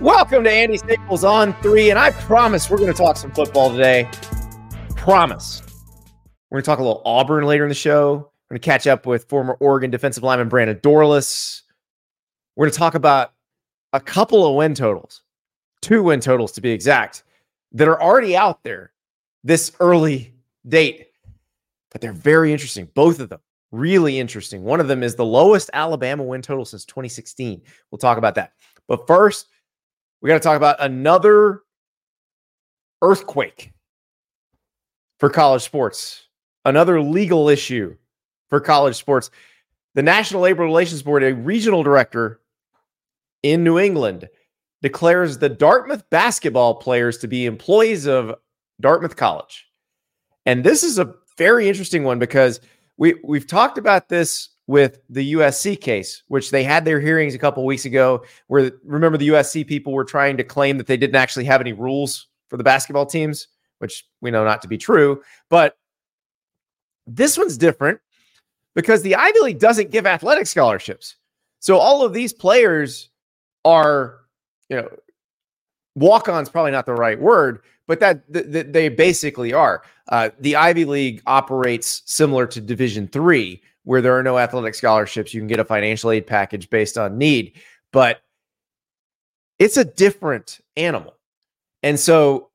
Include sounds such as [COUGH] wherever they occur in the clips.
Welcome to Andy Staples on three, and I promise we're going to talk some football today. Promise. We're going to talk a little Auburn later in the show. We're going to catch up with former Oregon defensive lineman Brandon Dorlus. We're going to talk about a couple of win totals, two win totals to be exact, that are already out there this early date. But they're very interesting, both of them. Really interesting. One of them is the lowest Alabama win total since 2016. We'll talk about that. But first, we got to talk about another earthquake for college sports, another legal issue for college sports. The National Labor Relations Board, a regional director in New England, declares the Dartmouth basketball players to be employees of Dartmouth College. And this is a very interesting one because we we've talked about this with the USC case, which they had their hearings a couple weeks ago, where remember the USC people were trying to claim that they didn't actually have any rules for the basketball teams, which we know not to be true. But this one's different because the Ivy League doesn't give athletic scholarships. So all of these players are, you know, walk-ons probably not the right word, but that, that they basically are. Uh, the Ivy League operates similar to Division Three, where there are no athletic scholarships. You can get a financial aid package based on need, but it's a different animal. And so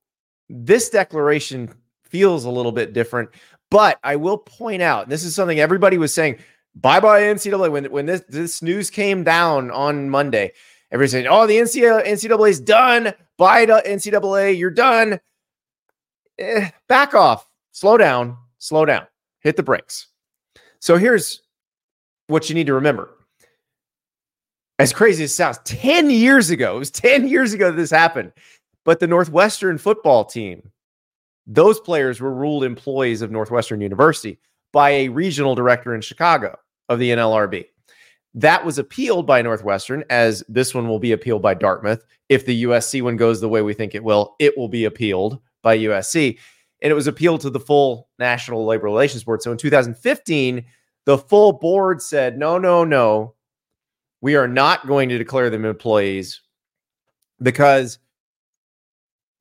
this declaration feels a little bit different. But I will point out, this is something everybody was saying, bye bye NCAA. When, when this, this news came down on Monday, everybody's saying, oh, the NCAA is done. Bye to NCAA. You're done. Eh, back off. Slow down. Slow down. Hit the brakes. So here's what you need to remember. As crazy as it sounds, 10 years ago, it was 10 years ago that this happened. But the Northwestern football team, those players were ruled employees of Northwestern University by a regional director in Chicago of the NLRB. That was appealed by Northwestern, as this one will be appealed by Dartmouth. If the USC one goes the way we think it will, it will be appealed by USC and it was appealed to the full National Labor Relations Board. So in 2015, the full board said, no, no, no, we are not going to declare them employees because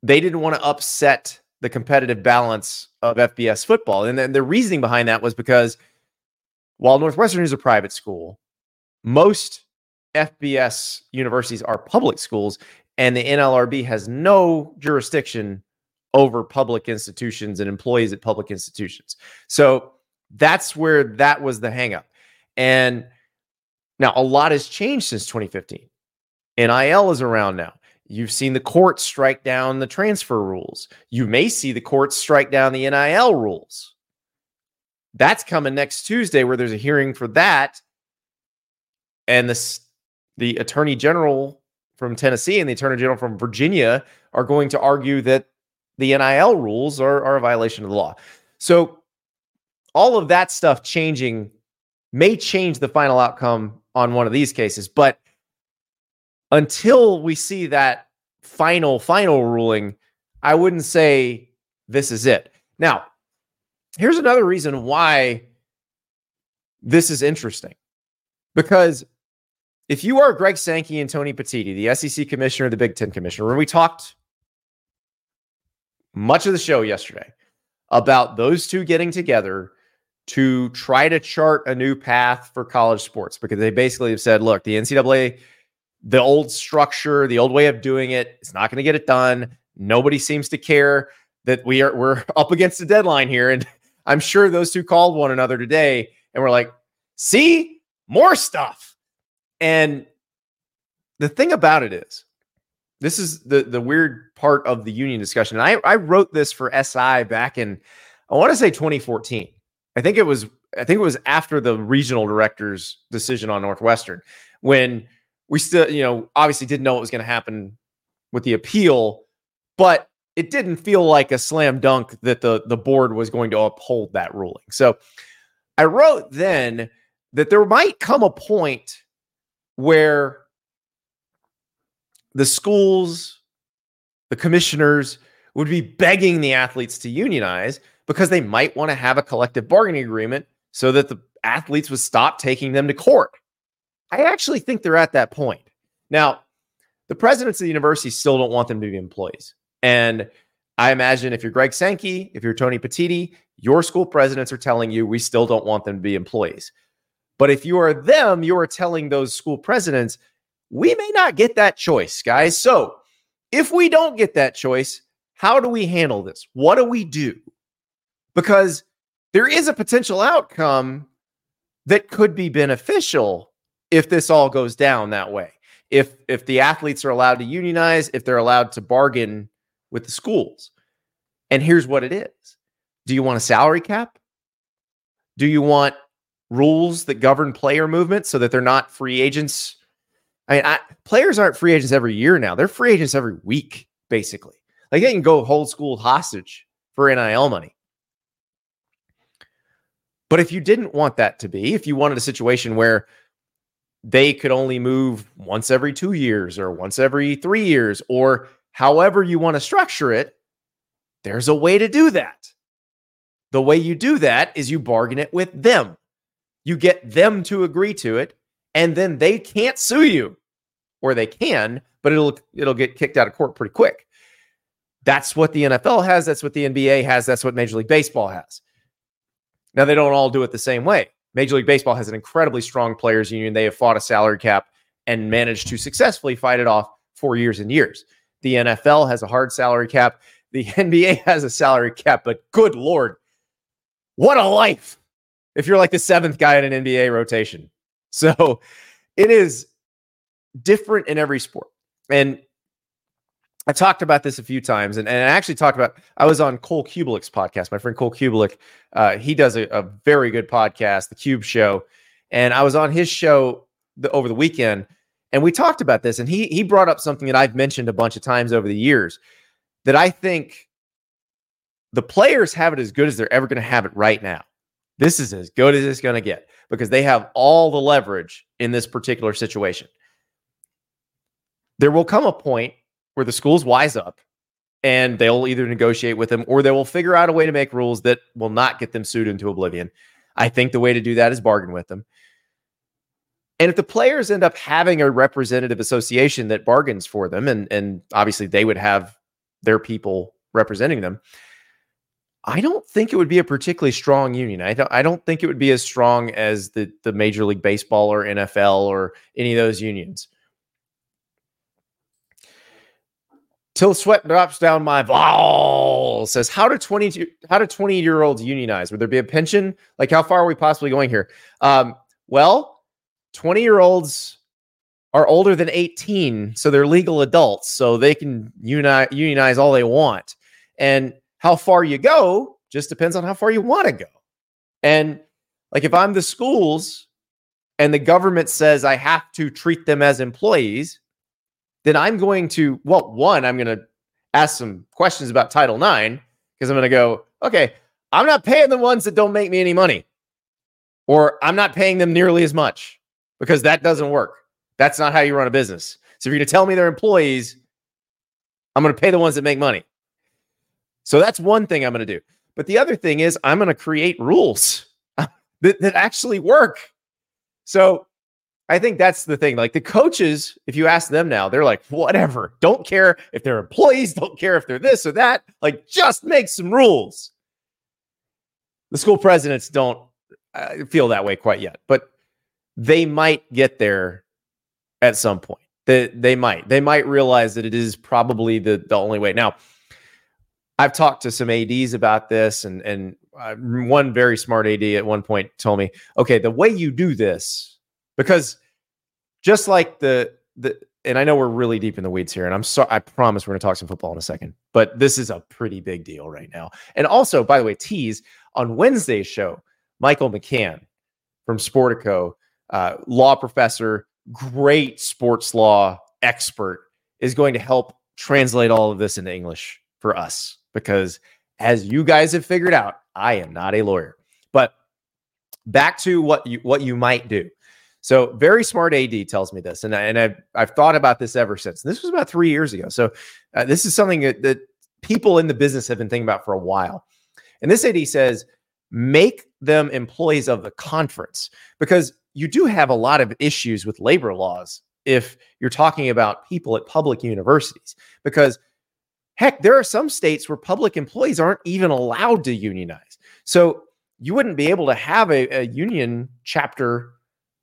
they didn't want to upset the competitive balance of FBS football. And then the reasoning behind that was because while Northwestern is a private school, most FBS universities are public schools, and the NLRB has no jurisdiction over public institutions and employees at public institutions. So that's where that was the hangup. And now a lot has changed since 2015. NIL is around now. You've seen the courts strike down the transfer rules. You may see the courts strike down the NIL rules. That's coming next Tuesday, where there's a hearing for that. And the, the attorney general from Tennessee and the attorney general from Virginia are going to argue that the NIL rules are, are a violation of the law. So all of that stuff changing may change the final outcome on one of these cases. But until we see that final, final ruling, I wouldn't say this is it. Now, here's another reason why this is interesting. Because if you are Greg Sankey and Tony Petitti, the SEC commissioner, the Big Ten commissioner, when we talked much of the show yesterday about those two getting together to try to chart a new path for college sports because they basically have said, look, the NCAA, the old structure, the old way of doing it, it's not going to get it done. Nobody seems to care that we are we're [LAUGHS] up against a deadline here. And I'm sure those two called one another today and we're like, see, more stuff. And the thing about it is, this is the the weird part of the union discussion. I I wrote this for SI back in I want to say 2014. I think it was I think it was after the regional director's decision on Northwestern when we still, you know, obviously didn't know what was going to happen with the appeal, but it didn't feel like a slam dunk that the the board was going to uphold that ruling. So I wrote then that there might come a point where the schools, the commissioners would be begging the athletes to unionize because they might want to have a collective bargaining agreement so that the athletes would stop taking them to court. I actually think they're at that point. Now, the presidents of the university still don't want them to be employees. And I imagine if you're Greg Sankey, if you're Tony Petitti, your school presidents are telling you we still don't want them to be employees. But if you are them, you are telling those school presidents, we may not get that choice, guys. So if we don't get that choice, how do we handle this? What do we do? Because there is a potential outcome that could be beneficial if this all goes down that way. If if the athletes are allowed to unionize, if they're allowed to bargain with the schools. And here's what it is. Do you want a salary cap? Do you want rules that govern player movement so that they're not free agents? I mean, I, players aren't free agents every year now. They're free agents every week, basically. Like they can go hold school hostage for NIL money. But if you didn't want that to be, if you wanted a situation where they could only move once every two years or once every three years, or however you want to structure it, there's a way to do that. The way you do that is you bargain it with them. You get them to agree to it, and then they can't sue you, or they can, but it'll it'll get kicked out of court pretty quick. That's what the NFL has. That's what the NBA has. That's what Major League Baseball has. Now, they don't all do it the same way. Major League Baseball has an incredibly strong players' union. They have fought a salary cap and managed to successfully fight it off for years and years. The NFL has a hard salary cap. The [LAUGHS] NBA has a salary cap, but good Lord, what a life if you're like the seventh guy in an NBA rotation. [LAUGHS] So it is different in every sport. And I talked about this a few times, and, and I actually talked about. I was on Cole Cubelic's podcast. My friend Cole Cubelic, uh, he does a, a, very good podcast, The Cube Show, and I was on his show the, over the weekend, and we talked about this. And he he brought up something that I've mentioned a bunch of times over the years that I think the players have it as good as they're ever going to have it right now. This is as good as it's going to get because they have all the leverage in this particular situation. There will come a point where the schools wise up and they'll either negotiate with them or they will figure out a way to make rules that will not get them sued into oblivion. I think the way to do that is bargain with them. And if the players end up having a representative association that bargains for them, and, and obviously they would have their people representing them, I don't think it would be a particularly strong union. I don't I don't think it would be as strong as the the Major League Baseball or NFL or any of those unions. Till sweat drops down my balls. Says, how do 20 how do 20 year olds unionize? Would there be a pension? Like, how far are we possibly going here? Um, well, 20 year olds are older than 18, so they're legal adults, so they can uni- unionize all they want. And how far you go just depends on how far you want to go. And like if I'm the schools and the government says I have to treat them as employees, then I'm going to, well, one, I'm going to ask some questions about Title IX because I'm going to go, okay, I'm not paying the ones that don't make me any money, or I'm not paying them nearly as much because that doesn't work. That's not how you run a business. So if you're going to tell me they're employees, I'm going to pay the ones that make money. So that's one thing I'm going to do. But the other thing is, I'm going to create rules [LAUGHS] that, that actually work. So I think that's the thing. Like the coaches, if you ask them now, they're like, whatever. Don't care if they're employees, don't care if they're this or that. Like, just make some rules. The school presidents don't uh, feel that way quite yet, but they might get there at some point. They, they might. They might realize that it is probably the, the only way. Now, I've talked to some ADs about this, and, and uh, one very smart AD at one point told me, okay, the way you do this, because just like the the and I know we're really deep in the weeds here, and I'm sorry. I promise we're going to talk some football in a second, but this is a pretty big deal right now. And also, by the way, tease on Wednesday's show, Michael McCann from Sportico, uh, law professor, great sports law expert is going to help translate all of this into English for us because as you guys have figured out, I am not a lawyer. But back to what you what you might do. So very smart AD tells me this, and I, and I've I've thought about this ever since. This was about three years ago. So uh, this is something that, that people in the business have been thinking about for a while. And this AD says make them employees of the conference because you do have a lot of issues with labor laws if you're talking about people at public universities because heck there are some states where public employees aren't even allowed to unionize. So you wouldn't be able to have a, a union chapter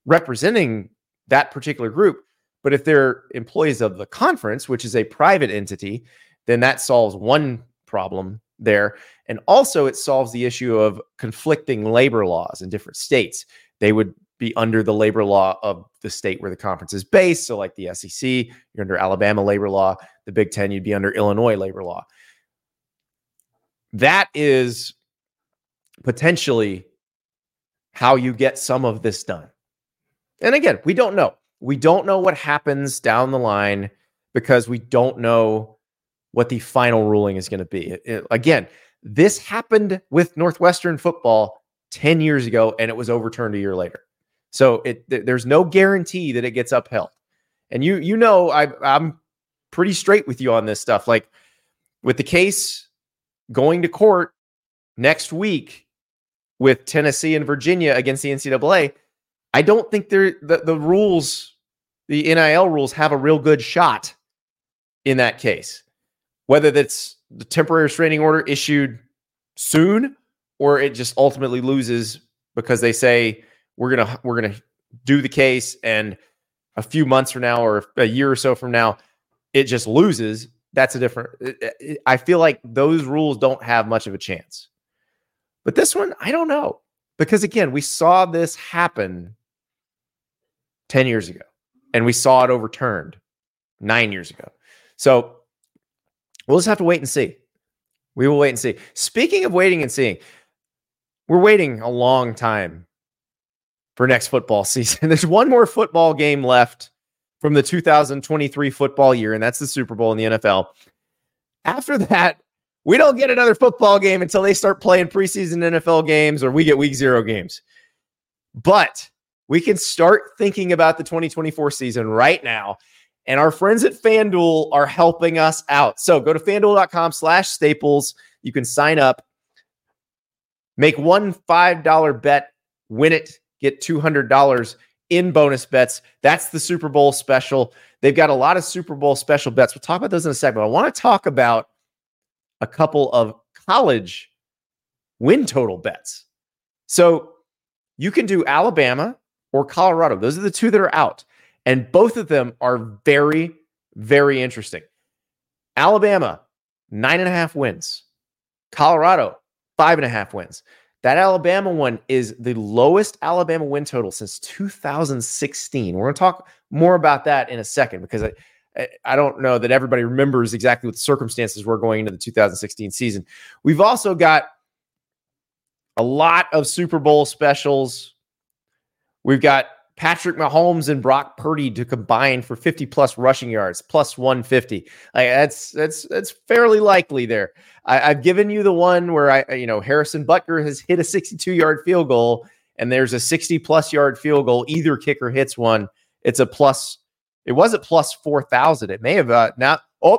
representing that particular group but if they're employees of the conference which is a private entity then that solves one problem there. And also it solves the issue of conflicting labor laws in different states. They would be under the labor law of the state where the conference is based. So, like the SEC, you're under Alabama labor law. The Big Ten, you'd be under Illinois labor law. That is potentially how you get some of this done. And again, we don't know. We don't know what happens down the line because we don't know what the final ruling is going to be. It, it, again, this happened with Northwestern football 10 years ago and it was overturned a year later. So it th- there's no guarantee that it gets upheld. And you you know I I'm pretty straight with you on this stuff. Like with the case going to court next week with Tennessee and Virginia against the NCAA, I don't think the, the rules, the NIL rules have a real good shot in that case. Whether that's the temporary restraining order issued soon or it just ultimately loses because they say we're gonna we're gonna do the case, and a few months from now or a year or so from now, it just loses. That's a different. I feel like those rules don't have much of a chance. But this one, I don't know because again, we saw this happen ten years ago, and we saw it overturned nine years ago. So we'll just have to wait and see. We will wait and see. Speaking of waiting and seeing, we're waiting a long time for next football [LAUGHS] season. There's one more football game left from the 2023 football year, and that's the Super Bowl in the NFL. After that, we don't get another football game until they start playing preseason NFL games or we get week zero games. But we can start thinking about the 2024 season right now. And our friends at FanDuel are helping us out. So go to fanduel.com slash staples. You can sign up, make one $5 bet, win it get $200 in bonus bets. That's the Super Bowl special. They've got a lot of Super Bowl special bets. We'll talk about those in a second. but I want to talk about a couple of college win total bets. So you can do Alabama or Colorado. Those are the two that are out. And both of them are very, very interesting. Alabama, nine and a half wins. Colorado, five and a half wins. That Alabama one is the lowest Alabama win total since 2016. We're going to talk more about that in a second because I, I don't know that everybody remembers exactly what the circumstances were going into the 2016 season. We've also got a lot of Super Bowl specials. We've got Patrick Mahomes and Brock Purdy to combine for 50 plus rushing yards, plus 150. Like that's that's that's fairly likely there. I, have given you the one where I, you know, Harrison Butker has hit a 62 yard field goal, and there's a 60 plus yard field goal. Either kicker hits one. It's a plus. It was at plus 4,000. It may have uh, now. Oh,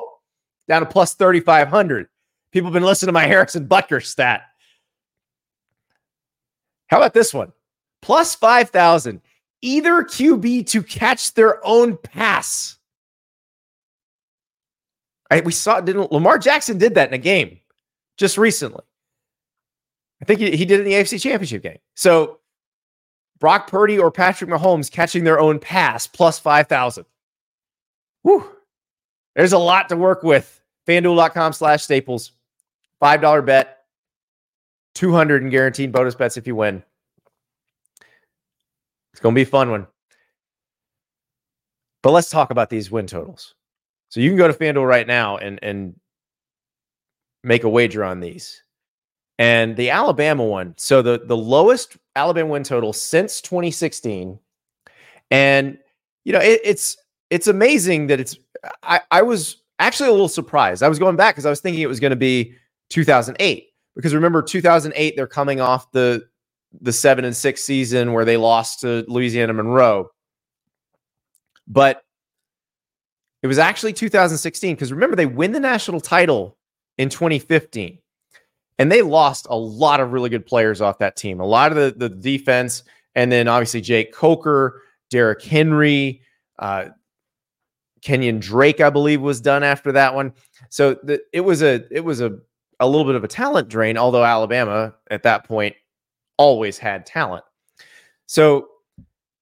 down to plus 3,500. People have been listening to my Harrison Butker stat. How about this one? Plus 5,000 either QB to catch their own pass. Right, we saw didn't Lamar Jackson did that in a game just recently. I think he, he did it in the AFC Championship game. So Brock Purdy or Patrick Mahomes catching their own pass plus 5,000. Whew. There's a lot to work with. FanDuel.com slash staples. $5 bet. 200 in guaranteed bonus bets if you win. It's going to be a fun one. But let's talk about these win totals. So you can go to FanDuel right now and and make a wager on these. And the Alabama one, so the the lowest Alabama win total since 2016 and you know, it, it's it's amazing that it's. I, I was actually a little surprised. I was going back because I was thinking it was going to be 2008 because remember 2008 they're coming off the the seven and six season where they lost to Louisiana Monroe, but it was actually 2016 because remember they win the national title in 2015 and they lost a lot of really good players off that team. A lot of the the defense, and then obviously Jake Coker, Derrick Henry, uh, Kenyon Drake, I believe, was done after that one. So the, it was a it was a a little bit of a talent drain. Although Alabama at that point always had talent. So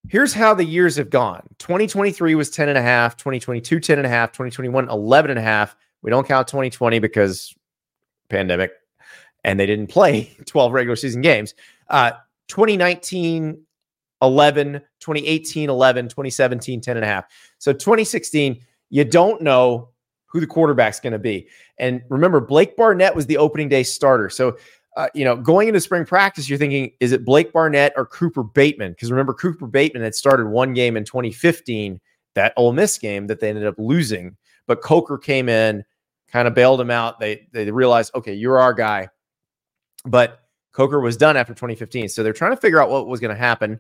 here's how the years have gone 2023 was 10 and a half 2022 10 and a half 2021 11 and a half we don't count 2020 because pandemic and they didn't play [LAUGHS] 12 regular season games. Uh, 2019, 11, 2018, 11, 2017, 10 and a half. So 2016, you don't know who the quarterback's going to be. And remember, Blake Barnett was the opening day starter. So, uh, you know, going into spring practice, you're thinking, is it Blake Barnett or Cooper Bateman? Because remember, Cooper Bateman had started one game in 2015, that Ole Miss game that they ended up losing. But Coker came in, kind of bailed him out. They they realized, okay, you're our guy. But Coker was done after 2015. So they're trying to figure out what was going to happen.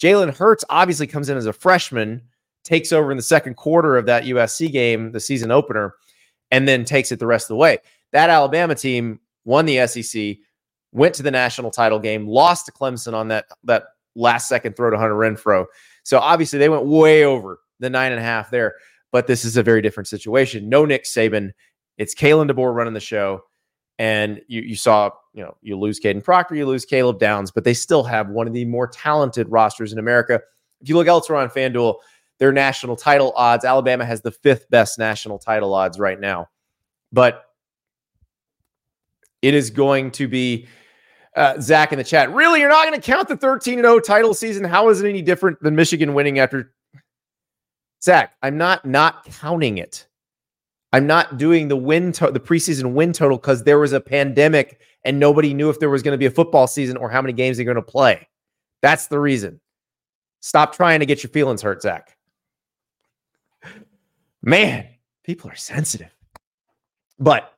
Jalen Hurts obviously comes in as a freshman, takes over in the second quarter of that USC game, the season opener, and then takes it the rest of the way. That Alabama team won the SEC, went to the national title game, lost to Clemson on that, that last second throw to Hunter Renfrow. So obviously they went way over the nine and a half there. But this is a very different situation. No Nick Saban. It's Kalen DeBoer running the show. And you, you saw, you know, you lose Kadyn Proctor, you lose Caleb Downs, but they still have one of the more talented rosters in America. If you look elsewhere on FanDuel, their national title odds, Alabama has the fifth best national title odds right now. But it is going to be uh, Zach in the chat. Really, you're not going to count the 13 0 title season? How is it any different than Michigan winning after? Zach, I'm not not counting it. I'm not doing the win to- the preseason win total because there was a pandemic and nobody knew if there was going to be a football season or how many games they're going to play. That's the reason. Stop trying to get your feelings hurt, Zach. Man, people are sensitive. But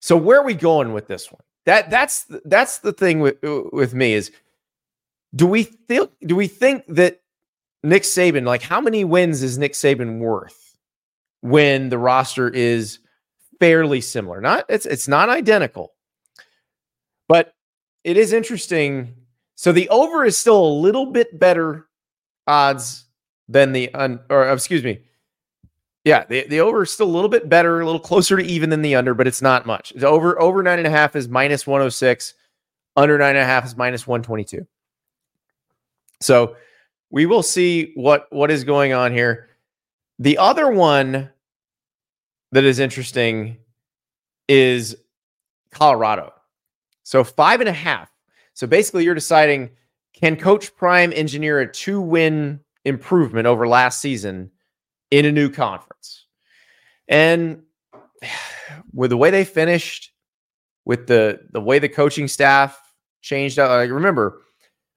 so where are we going with this one? That that's that's the thing with uh, with me is do we think do we think that Nick Saban like how many wins is Nick Saban worth? when the roster is fairly similar. Not it's it's not identical. But it is interesting. So the over is still a little bit better odds than the un, or excuse me. Yeah, the, the over is still a little bit better, a little closer to even than the under, but it's not much. It's over over nine and a half is minus 106, under nine and a half is minus 122. So we will see what what is going on here. The other one that is interesting is Colorado. So five and a half. So basically, you're deciding can Coach Prime engineer a two win improvement over last season in a new conference? And with the way they finished, with the the way the coaching staff changed out, like remember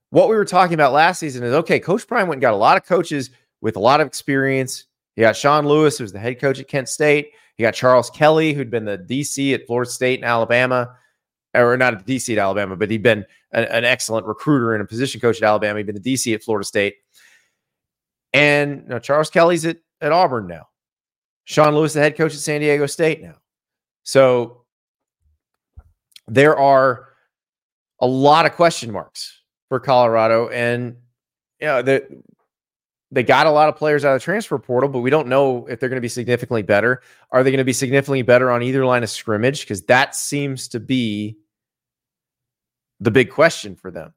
what we were talking about last season is okay. Coach Prime went and got a lot of coaches with a lot of experience you got Sean Lewis, who's the head coach at Kent State. He got Charles Kelly, who'd been the DC at Florida State and Alabama, or not at DC at Alabama, but he'd been an, an excellent recruiter and a position coach at Alabama. He'd been the DC at Florida State. And you know, Charles Kelly's at, at Auburn now. Sean Lewis, the head coach at San Diego State now. So there are a lot of question marks for Colorado. And you know, the they got a lot of players out of the transfer portal, but we don't know if they're going to be significantly better. Are they going to be significantly better on either line of scrimmage? Because that seems to be the big question for them.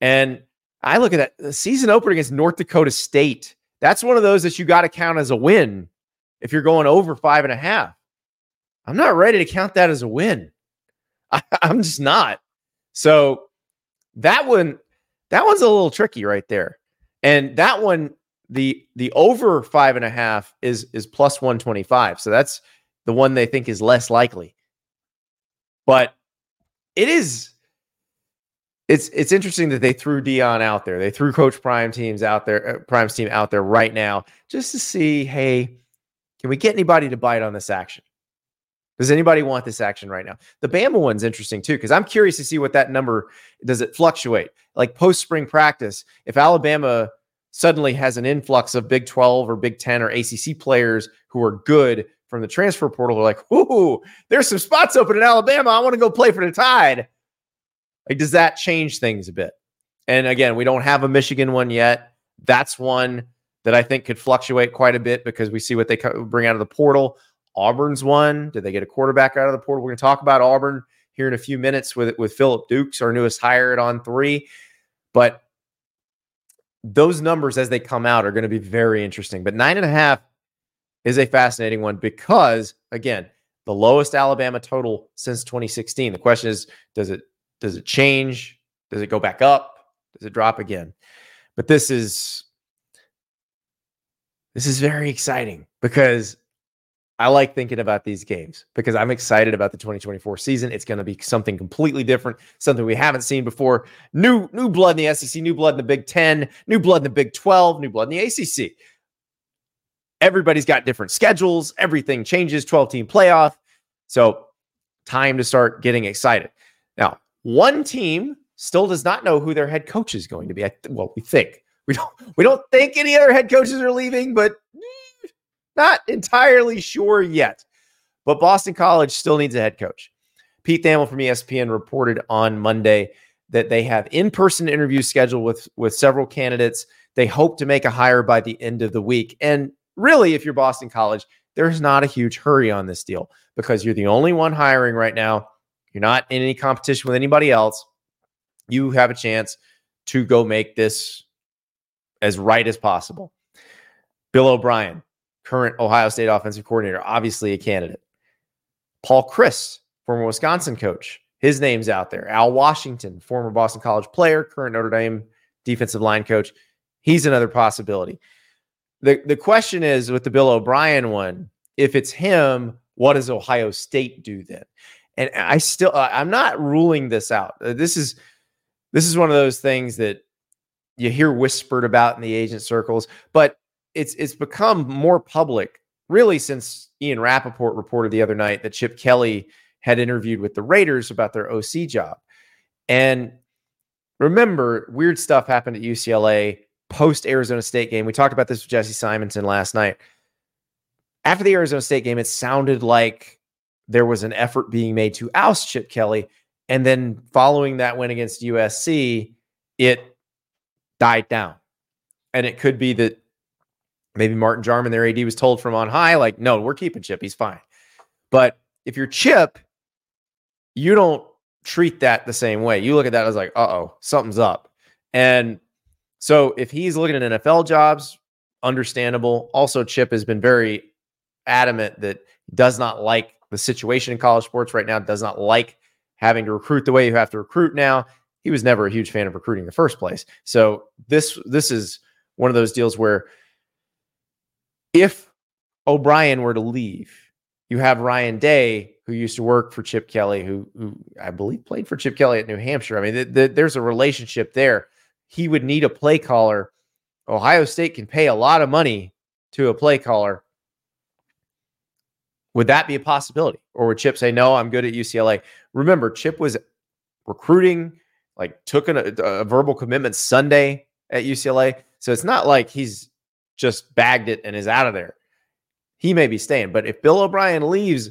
And I look at that the season opener against North Dakota State. That's one of those that you got to count as a win if you're going over five and a half. I'm not ready to count that as a win. I, [LAUGHS] I'm just not. So that one, that one's a little tricky right there. And that one, the the over five and a half is is plus 125. So that's the one they think is less likely. But it is it's it's interesting that they threw Deion out there. They threw Coach Prime teams out there, uh, Prime's team out there right now, just to see, hey, can we get anybody to bite on this action? Does anybody want this action right now? The Bama one's interesting too, because I'm curious to see what that number does it fluctuate. Like post spring practice, if Alabama suddenly has an influx of Big 12 or Big 10 or ACC players who are good from the transfer portal, they're like, ooh, there's some spots open in Alabama. I want to go play for the Tide. Like, does that change things a bit? And again, we don't have a Michigan one yet. That's one that I think could fluctuate quite a bit because we see what they bring out of the portal. Auburn's one. Did they get a quarterback out of the portal? We're going to talk about Auburn here in a few minutes with with Phillip Dukes, our newest hire at on three. But those numbers as they come out are going to be very interesting. But nine and a half is a fascinating one because again, the lowest Alabama total since 2016. The question is, does it does it change? Does it go back up? Does it drop again? But this is this is very exciting because I like thinking about these games because I'm excited about the 2024 season. It's going to be something completely different, something we haven't seen before. New new blood in the SEC, new blood in the Big 10, new blood in the Big 12, new blood in the ACC. Everybody's got different schedules, everything changes, 12 team playoff. So, time to start getting excited. Now, one team still does not know who their head coach is going to be. well, we think we don't we don't think any other head coaches are leaving, but eh, not entirely sure yet. But Boston College still needs a head coach. Pete Thamel from ESPN reported on Monday that they have in-person interviews scheduled with with several candidates. They hope to make a hire by the end of the week. And really, if you're Boston College, there's not a huge hurry on this deal because you're the only one hiring right now. You're not in any competition with anybody else. You have a chance to go make this as right as possible. Bill O'Brien, current Ohio State offensive coordinator, obviously a candidate. Paul Chryst, former Wisconsin coach, his name's out there. Al Washington, former Boston College player, current Notre Dame defensive line coach, he's another possibility. The, the question is with the Bill O'Brien one, if it's him, what does Ohio State do then? And I still I'm not ruling this out. Uh, this is this is one of those things that you hear whispered about in the agent circles, but it's it's become more public really since Ian Rapoport reported the other night that Chip Kelly had interviewed with the Raiders about their OC job. And remember, weird stuff happened at UCLA post Arizona State game. We talked about this with Jesse Simonton last night. After the Arizona State game, it sounded like there was an effort being made to oust Chip Kelly. And then following that win against USC, it died down. And it could be that maybe Martin Jarmond, their AD, was told from on high, like, no, we're keeping Chip. He's fine. But if you're Chip, you don't treat that the same way. You look at that as like, uh oh, something's up. And so if he's looking at NFL jobs, understandable. Also, Chip has been very adamant that does not like the situation in college sports right now does not like having to recruit the way you have to recruit now. He was never a huge fan of recruiting in the first place. So this this is one of those deals where if O'Brien were to leave, you have Ryan Day, who used to work for Chip Kelly, who, who I believe played for Chip Kelly at New Hampshire. I mean, th- th- there's a relationship there. He would need a play caller. Ohio State can pay a lot of money to a play caller would that be a possibility? Or would Chip say, no, I'm good at UCLA? Remember, Chip was recruiting, like took an, a, a verbal commitment Sunday at UCLA. So it's not like he's just bagged it and is out of there. He may be staying. But if Bill O'Brien leaves,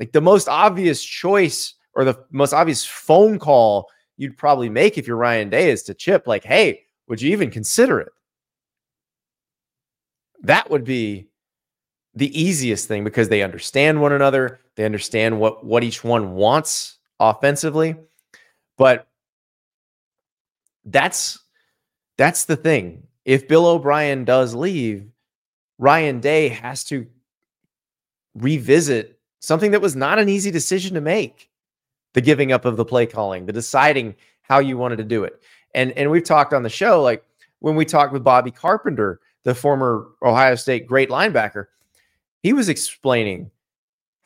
like the most obvious choice or the most obvious phone call you'd probably make if you're Ryan Day is to Chip, like, hey, would you even consider it? That would be the easiest thing because they understand one another. They understand what what each one wants offensively. But that's that's the thing. If Bill O'Brien does leave, Ryan Day has to revisit something that was not an easy decision to make. The giving up of the play calling, the deciding how you wanted to do it. And and we've talked on the show like when we talked with Bobby Carpenter, the former Ohio State great linebacker, he was explaining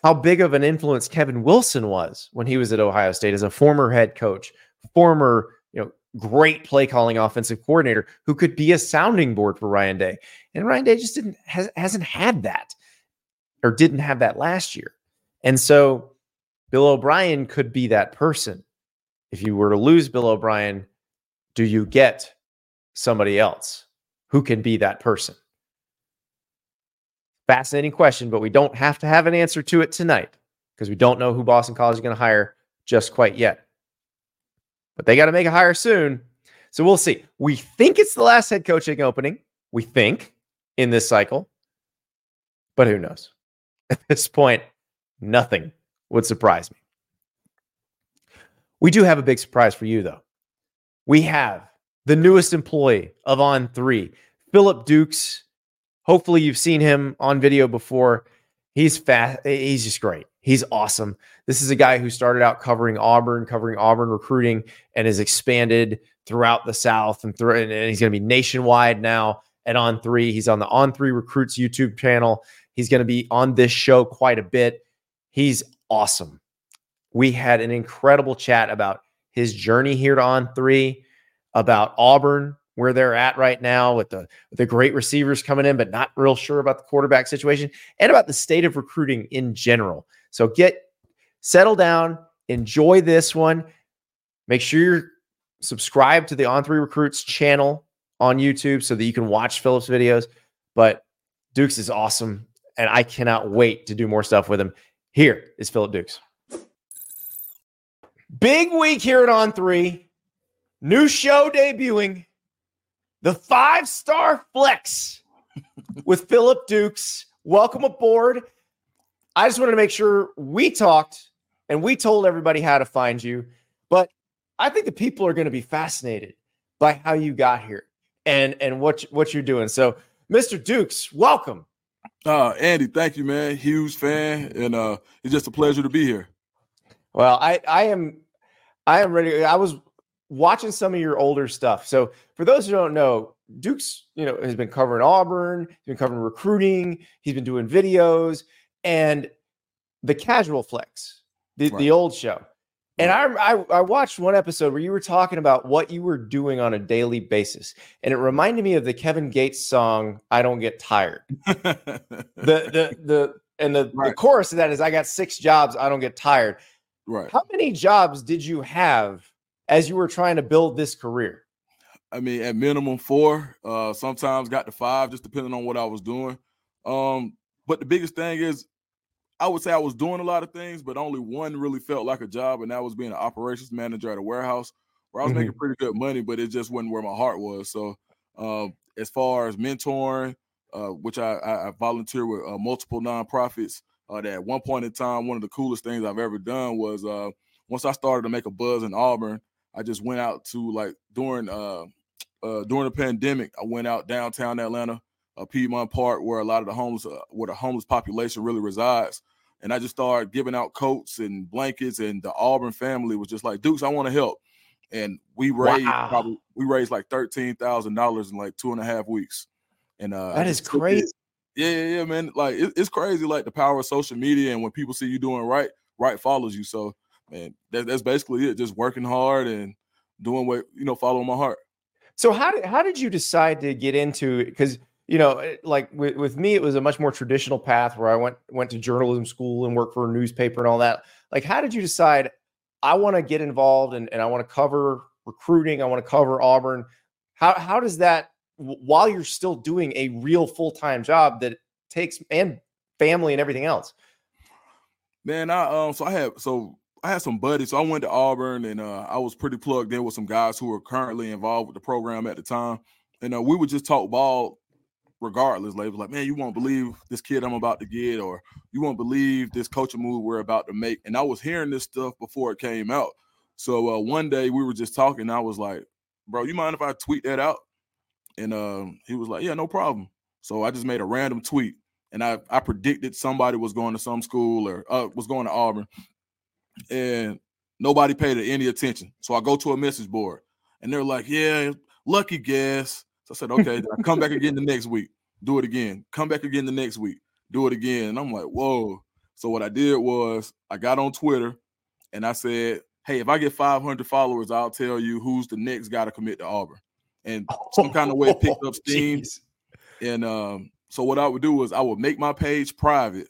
how big of an influence Kevin Wilson was when he was at Ohio State as a former head coach, former you know, great play calling offensive coordinator who could be a sounding board for Ryan Day. And Ryan Day just didn't has, hasn't had that or didn't have that last year. And so Bill O'Brien could be that person. If you were to lose Bill O'Brien, do you get somebody else who can be that person? Fascinating question, but we don't have to have an answer to it tonight because we don't know who Boston College is going to hire just quite yet. But they got to make a hire soon. So we'll see. We think it's the last head coaching opening. We think in this cycle, but who knows? [LAUGHS] At this point, nothing would surprise me. We do have a big surprise for you, though. We have the newest employee of On3, Phillip Dukes. Hopefully, you've seen him on video before. He's fast. He's just great. He's awesome. This is a guy who started out covering Auburn, covering Auburn recruiting, and has expanded throughout the South and through. And he's going to be nationwide now at On Three. He's on the On Three Recruits YouTube channel. He's going to be on this show quite a bit. He's awesome. We had an incredible chat about his journey here to On Three, about Auburn, where they're at right now with the the great receivers coming in, but not real sure about the quarterback situation, and about the state of recruiting in general. So get settle down, enjoy this one. Make sure you're subscribed to the On Three Recruits channel on YouTube so that you can watch Phillip's videos. But Dukes is awesome, and I cannot wait to do more stuff with him. Here is Phillip Dukes. Big week here at On Three. New show debuting the five star flex with Phillip Dukes. Welcome aboard. I just wanted to make sure we talked and we told everybody how to find you. But I think the people are going to be fascinated by how you got here and and what what you're doing. So, Mr. Dukes, welcome. Uh, Andy, thank you, man. Huge fan, and uh, it's just a pleasure to be here. Well, I I am I am ready. I was watching some of your older stuff. So for those who don't know, Dukes, you know, has been covering Auburn, he's been covering recruiting, he's been doing videos and the casual flex, the, right. the old show. And I, I, I watched one episode where you were talking about what you were doing on a daily basis, and it reminded me of the Kevin Gates song "I Don't Get Tired." the [LAUGHS] the the and the, right. the chorus of that is "I got six jobs, I don't get tired." Right. How many jobs did you have as you were trying to build this career? I mean, at minimum four. Uh, sometimes got to five, just depending on what I was doing. Um, but the biggest thing is, I would say I was doing a lot of things, but only one really felt like a job, and that was being an operations manager at a warehouse where I was mm-hmm. making pretty good money, but it just wasn't where my heart was. So, uh, as far as mentoring, uh, which I, I, I, volunteer with uh, multiple nonprofits, uh, that at one point in time, one of the coolest things I've ever done was uh, once I started to make a buzz in Auburn, I just went out to like during uh uh during the pandemic, I went out downtown Atlanta, uh, Piedmont Park, where a lot of the homeless, uh, where the homeless population really resides, and I just started giving out coats and blankets, and the Auburn family was just like, Dukes, I want to help, and we raised wow. probably we raised like thirteen thousand dollars in like two and a half weeks, and uh that is crazy. Yeah, yeah, yeah, man. Like it, it's crazy, like the power of social media, and when people see you doing right, right follows you. So man, that, that's basically it. Just working hard and doing what you know, following my heart. So how did how did you decide to get into because you know eh, like with, with me it was a much more traditional path where I went went to journalism school and worked for a newspaper and all that. Like how did you decide I want to get involved and, and I want to cover recruiting, I want to cover Auburn. How how does that while you're still doing a real full-time job that takes and family and everything else? Man, I um so I have so I had some buddies. So I went to Auburn and uh, I was pretty plugged in with some guys who were currently involved with the program at the time. And uh, we would just talk ball regardless. Like, like, man, you won't believe this kid I'm about to get, or you won't believe this coaching move we're about to make. And I was hearing this stuff before it came out. So uh, one day we were just talking. I was like, bro, you mind if I tweet that out? And uh, he was like, yeah, no problem. So I just made a random tweet. And I, I predicted somebody was going to some school or uh, was going to Auburn and nobody paid it any attention. So I go to a message board and they're like, yeah, lucky guess. So I said, okay, I come back again the next week, do it again. Come back again the next week, do it again. And I'm like, whoa. So what I did was I got on Twitter and I said, hey, if I get 500 followers, I'll tell you who's the next guy to commit to Auburn, and some kind of way it picked up [LAUGHS] steam. Jeez. And um, so what I would do is I would make my page private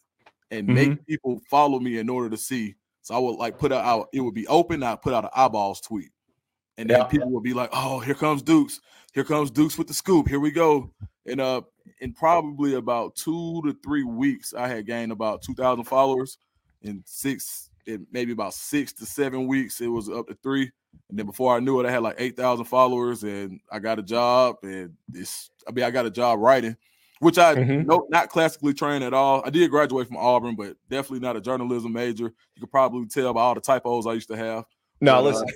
and mm-hmm. make people follow me in order to see. So I would like put out it would be open. I put out an eyeballs tweet, and then yeah. people would be like, "Oh, here comes Dukes. Here comes Dukes with the scoop. Here we go." And uh, in probably about two to three weeks, I had gained about two thousand followers. In six, in maybe about six to seven weeks, it was up to three. And then before I knew it, I had like eight thousand followers, and I got a job. And this, I mean, I got a job writing which I mm-hmm. no not classically trained at all. I did graduate from Auburn, but definitely not a journalism major. You could probably tell by all the typos I used to have. No, but, uh, listen.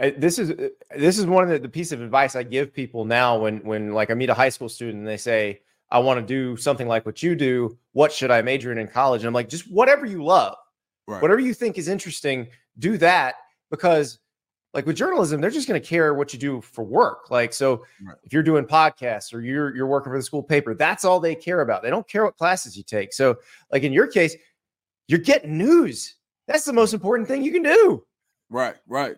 Uh, this is this is one of the, the piece of advice I give people now when when like I meet a high school student and they say I want to do something like what you do. What should I major in in college? And I'm like, just whatever you love, right. whatever you think is interesting, do that because like with journalism, they're just going to care what you do for work. Like, so right. if you're doing podcasts or you're you're working for the school paper, that's all they care about. They don't care what classes you take. So, like in your case, you're getting news. That's the most important thing you can do. Right, right.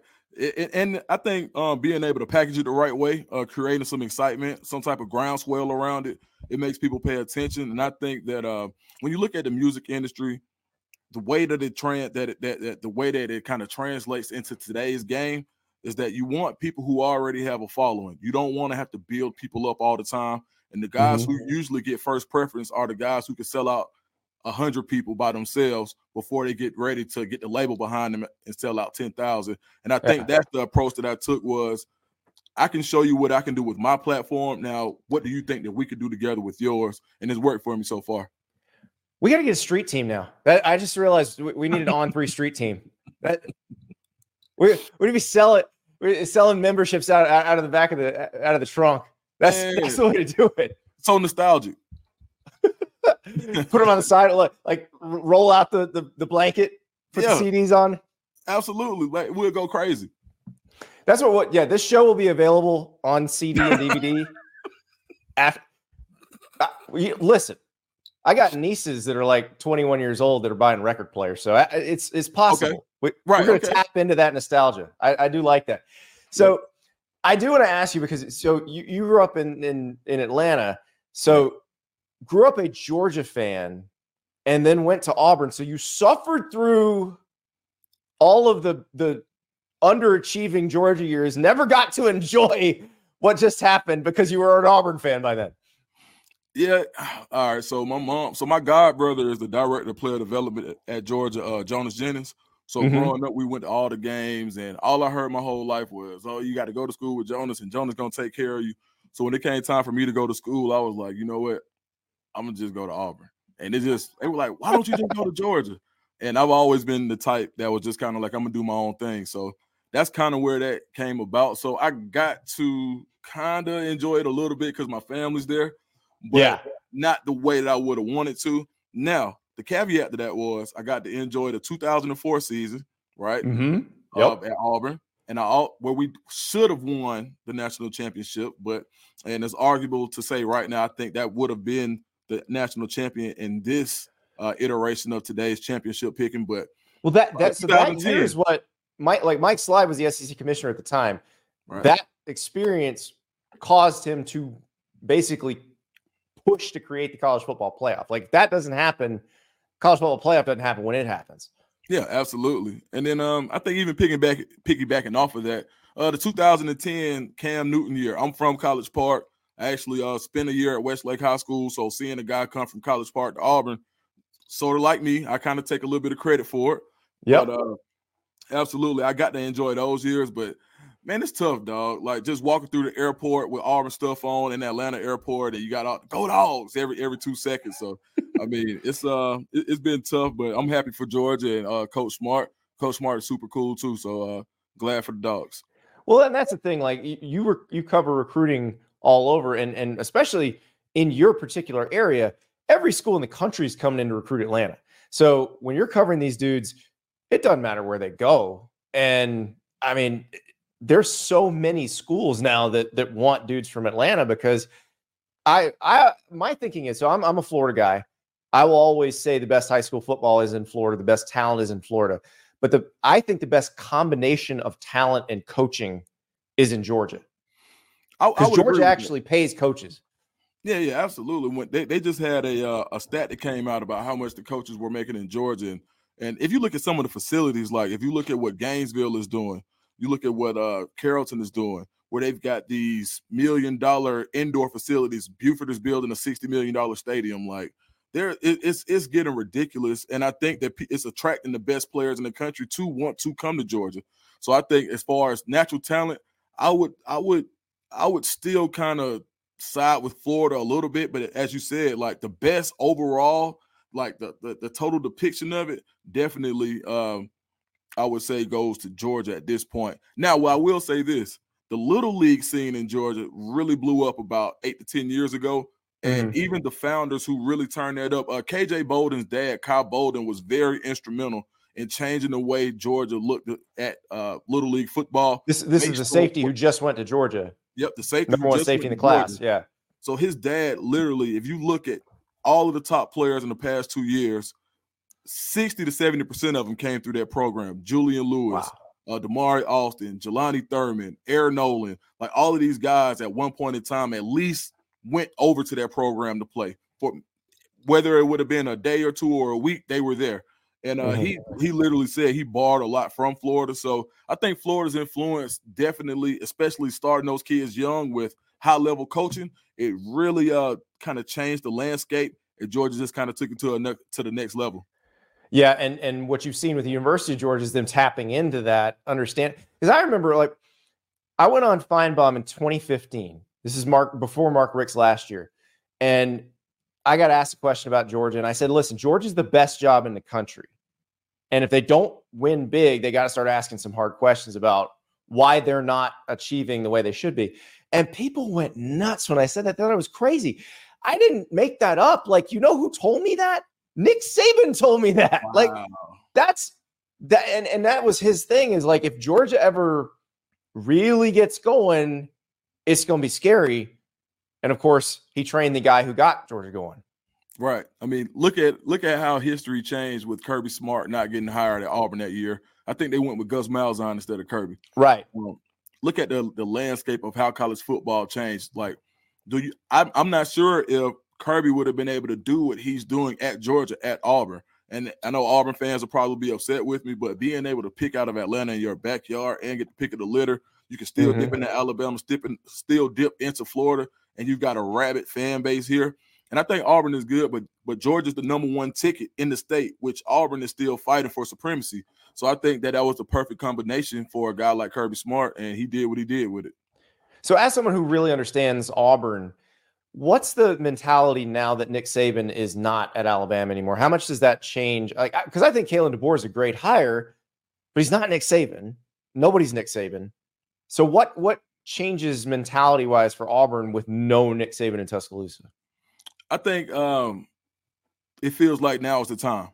And I think um, being able to package it the right way, uh, creating some excitement, some type of groundswell around it, it makes people pay attention. And I think that uh, when you look at the music industry, the way that it trans that, it, that that the way that it kind of translates into today's game is that you want people who already have a following. You don't want to have to build people up all the time. And the guys mm-hmm. who usually get first preference are the guys who can sell out a hundred people by themselves before they get ready to get the label behind them and sell out ten thousand. And I think that's the approach that I took was I can show you what I can do with my platform. Now, what do you think that we could do together with yours? And it's worked for me so far. We got to get a street team now. That, I just realized we need an on three street team. That we we be selling we're selling memberships out out of the back of the out of the trunk. That's that's the way to do it. So nostalgic. [LAUGHS] Put them on the side, look like roll out the the, the blanket, put yeah. the CDs on. Absolutely, like we'll go crazy. That's what. What? Yeah, this show will be available on CD and DVD. [LAUGHS] After, uh, listen, I got nieces that are like 21 years old that are buying record players, so it's it's possible. Okay. We, right, we're going to okay. tap into that nostalgia. I, I do like that. So I do want to ask you because so you, you grew up in in in Atlanta, so grew up a Georgia fan, and then went to Auburn. So you suffered through all of the the underachieving Georgia years, never got to enjoy [LAUGHS] what just happened because you were an Auburn fan by then. Yeah. [SIGHS] All right. So my mom, so my god brother is the director of player development at Georgia, uh, Jonas Jennings. So mm-hmm. growing up, we went to all the games, and all I heard my whole life was, "Oh, you got to go to school with Jonas, and Jonas gonna take care of you." So when it came time for me to go to school, I was like, you know what, I'm gonna just go to Auburn. And it just they were like, why don't you just go to Georgia? And I've always been the type that was just kind of like, I'm gonna do my own thing. So that's kind of where that came about. So I got to kind of enjoy it a little bit because my family's there but yeah. not the way that I would have wanted to. Now, the caveat to that was I got to enjoy the 2004 season, right? Mm-hmm. Yep. Uh, at Auburn, and I where we should have won the national championship, but and it's arguable to say right now. I think that would have been the national champion in this uh, iteration of today's championship picking. But well, that uh, that's so that year is what Mike like Mike Slive was the SEC commissioner at the time. Right. That experience caused him to basically push to create the college football playoff. Like that doesn't happen, college football playoff doesn't happen when it happens. Yeah, absolutely. And then um, I think even picking back piggybacking off of that, uh, the 2010 Cam Newton year. I'm from College Park. I actually uh spent a year at Westlake High School. So seeing a guy come from College Park to Auburn, sort of like me, I kind of take a little bit of credit for it. Yeah. Uh, absolutely, I got to enjoy those years, but man, it's tough, dog. Like just walking through the airport with Auburn stuff on in Atlanta airport, and you got all go dogs every every two seconds. So I mean, it's uh it, has been tough, but I'm happy for Georgia and uh Coach Smart. Coach Smart is super cool too. So uh glad for the dogs. Well, and that's the thing. Like you were you cover recruiting all over, and and especially in your particular area, every school in the country is coming in to recruit Atlanta. So when you're covering these dudes, it doesn't matter where they go. And I mean, there's so many schools now that that want dudes from Atlanta because I I my thinking is so I'm I'm a Florida guy. I will always say the best high school football is in Florida, the best talent is in Florida. But the I think the best combination of talent and coaching is in Georgia. Because Georgia actually pays coaches. Yeah, yeah, absolutely. When they, they just had a uh, a stat that came out about how much the coaches were making in Georgia, and and if you look at some of the facilities, like if you look at what Gainesville is doing, you look at what uh, Carrollton is doing, where they've got these million dollar indoor facilities. Buford is building a sixty million dollar stadium. Like there, it, it's it's getting ridiculous, and I think that it's attracting the best players in the country to want to come to Georgia. So I think as far as natural talent, I would I would I would still kind of side with Florida a little bit, but as you said, like the best overall, like the the, the total depiction of it, definitely um, I would say goes to Georgia at this point. Now, well, I will say this: the little league scene in Georgia really blew up about eight to ten years ago. And mm-hmm. even the founders who really turned that up, uh, KJ Bolden's dad, Kyle Bolden, was very instrumental in changing the way Georgia looked at uh, little league football. This this is the safety who just went to Georgia. Yep, the safety. Number one safety in the class. Georgia. Yeah. So his dad, literally, if you look at all of the top players in the past two years, 60 to 70% of them came through that program. Julian Lewis, wow. uh, Damari Alston, Jelani Thurman, Aaron Nolan, like all of these guys at one point in time at least went over to that program to play. For whether it would have been a day or two or a week, they were there. And uh, mm-hmm. he he literally said he borrowed a lot from Florida. So I think Florida's influence definitely, especially starting those kids young with high level coaching, it really uh kind of changed the landscape. And Georgia just kind of took it to a ne- to the next level. Yeah, and and what you've seen with the University of Georgia is them tapping into that. Understand? Because I remember like I went on Finebaum in 2015. This is Mark before Mark Richt's last year, and I got asked a question about Georgia, and I said, "Listen, Georgia's the best job in the country, and if they don't win big, they got to start asking some hard questions about why they're not achieving the way they should be." And people went nuts when I said that. They thought it was crazy. I didn't make that up. Like, you know who told me that? Nick Saban told me that. Wow. Like that's that and, and that was his thing is like if Georgia ever really gets going, it's gonna be scary. And of course, he trained the guy who got Georgia going. Right. I mean, look at look at how history changed with Kirby Smart not getting hired at Auburn that year. I think they went with Gus Malzahn instead of Kirby. Right. Um, look at the the landscape of how college football changed. Like, do you? I'm, I'm not sure if Kirby would have been able to do what he's doing at Georgia at Auburn. And I know Auburn fans will probably be upset with me, but being able to pick out of Atlanta in your backyard and get the pick of the litter, you can still mm-hmm. dip into Alabama, still, still dip into Florida, and you've got a rabid fan base here. And I think Auburn is good, but but Georgia's the number one ticket in the state, which Auburn is still fighting for supremacy. So I think that that was the perfect combination for a guy like Kirby Smart, and he did what he did with it. So, as someone who really understands Auburn, What's the mentality now that Nick Saban is not at Alabama anymore? How much does that change? Like, because I think Kalen DeBoer is a great hire, but he's not Nick Saban. Nobody's Nick Saban. So what what changes mentality wise for Auburn with no Nick Saban in Tuscaloosa? I think um, it feels like now is the time.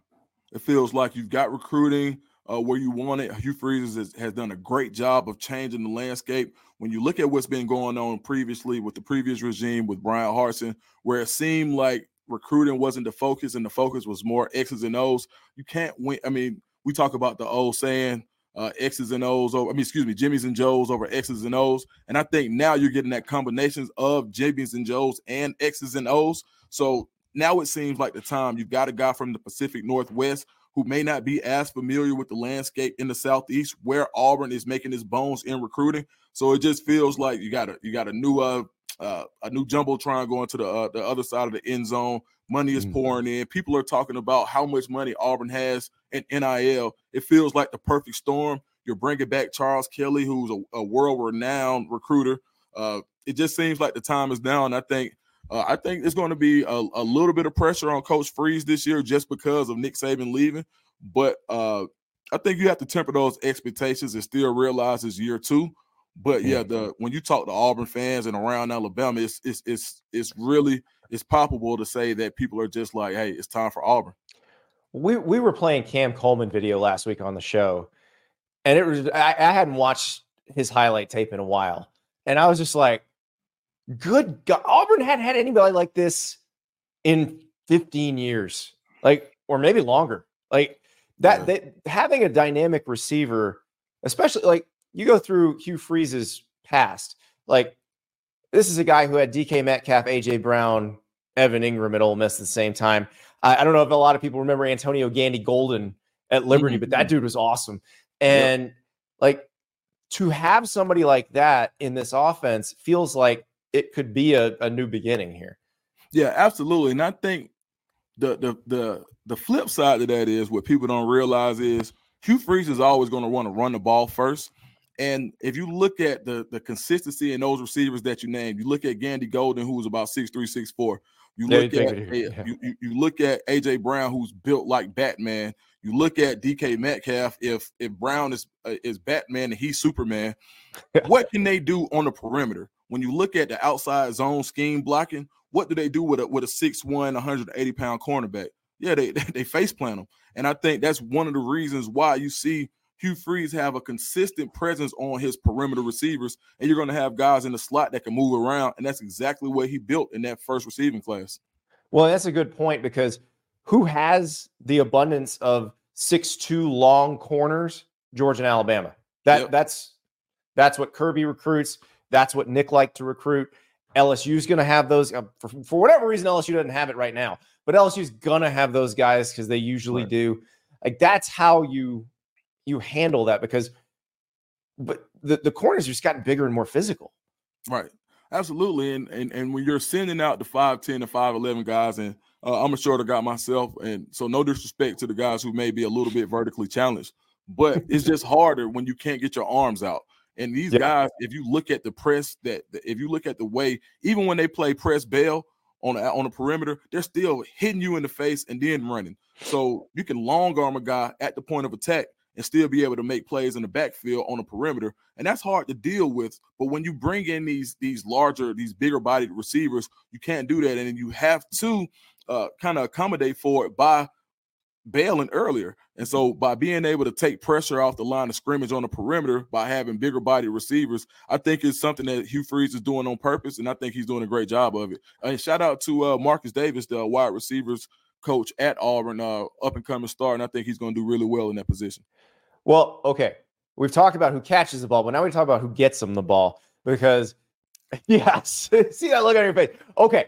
It feels like you've got recruiting uh, where you want it. Hugh Freeze has, has, done a great job of changing the landscape. When you look at what's been going on previously with the previous regime with Bryan Harsin, where it seemed like recruiting wasn't the focus and the focus was more X's and O's, you can't win. I mean, we talk about the old saying, uh, X's and O's over, I mean, excuse me, Jimmy's and Joe's over X's and O's. And I think now you're getting that combinations of Jimmy's and Joe's and X's and O's. So now it seems like the time you've got a guy from the Pacific Northwest who may not be as familiar with the landscape in the southeast where Auburn is making his bones in recruiting. So it just feels like you got a you got a new uh, uh a new jumbotron going to the uh, the other side of the end zone. Money is mm-hmm. pouring in. People are talking about how much money Auburn has in NIL. It feels like the perfect storm. You're bringing back Charles Kelly, who's a, a world-renowned recruiter. Uh, it just seems like the time is now, and I think uh, I think it's going to be a, a, little bit of pressure on Coach Freeze this year just because of Nick Saban leaving. But uh, I think you have to temper those expectations and still realize it's year two. But yeah, the when you talk to Auburn fans and around Alabama, it's it's it's it's really it's palpable to say that people are just like, hey, it's time for Auburn. We we were playing Cam Coleman video last week on the show, and it was I, I hadn't watched his highlight tape in a while, and I was just like, Good God, Auburn hadn't had anybody like this in 15 years, like, or maybe longer. Like, that yeah. they, having a dynamic receiver, especially like you go through Hugh Freeze's past, like this is a guy who had DK Metcalf, AJ Brown, Evan Engram at Ole Miss at the same time. I, I don't know if a lot of people remember Antonio Gandy Golden at Liberty, mm-hmm. but that dude was awesome. And like to have somebody like that in this offense feels like it could be a, a new beginning here. Yeah, absolutely. And I think the the the the flip side of that is what people don't realize is Hugh Freeze is always going to want to run the ball first. And if you look at the the consistency in those receivers that you named, you look at Gandy Golden, who was about six three, six four. You look at yeah. you, you, look at AJ Brown, who's built like Batman. You look at DK Metcalf. If if Brown is uh, is Batman and he's Superman, [LAUGHS] what can they do on the perimeter? When you look at the outside zone scheme blocking, what do they do with a with a 6'1", 180 pound cornerback? Yeah, they [LAUGHS] they face plant them, and I think that's one of the reasons why you see Hugh Freeze have a consistent presence on his perimeter receivers, and you're going to have guys in the slot that can move around, and that's exactly what he built in that first receiving class. Well, that's a good point because who has the abundance of six-two long corners? Georgia and Alabama. That yep. that's that's what Kirby recruits. That's what Nick liked to recruit. LSU's going to have those uh, for, for whatever reason. LSU doesn't have it right now, but LSU's going to have those guys because they usually right. do. Like that's how you you handle that because but the, the corners just gotten bigger and more physical. Right. Absolutely. And and, and when you're sending out the 5'10 and 5'11 guys, and uh, I'm a shorter guy myself, and so no disrespect to the guys who may be a little bit vertically challenged, but it's just harder when you can't get your arms out. And these yeah. guys, if you look at the press, that if you look at the way, even when they play press bail on a, on the perimeter, they're still hitting you in the face and then running. So you can long arm a guy at the point of attack and still be able to make plays in the backfield on the perimeter. And that's hard to deal with. But when you bring in these these larger, these bigger bodied receivers, you can't do that. And you have to uh, kind of accommodate for it by bailing earlier. And so by being able to take pressure off the line of scrimmage on the perimeter by having bigger body receivers, I think it's something that Hugh Freeze is doing on purpose. And I think he's doing a great job of it. And shout out to uh, Marcus Davis, the wide receivers coach at Auburn, uh, up and coming star. And I think he's going to do really well in that position. Well, okay. We've talked about who catches the ball, but now we talk about who gets them the ball because, [LAUGHS] yes, see that look on your face. Okay.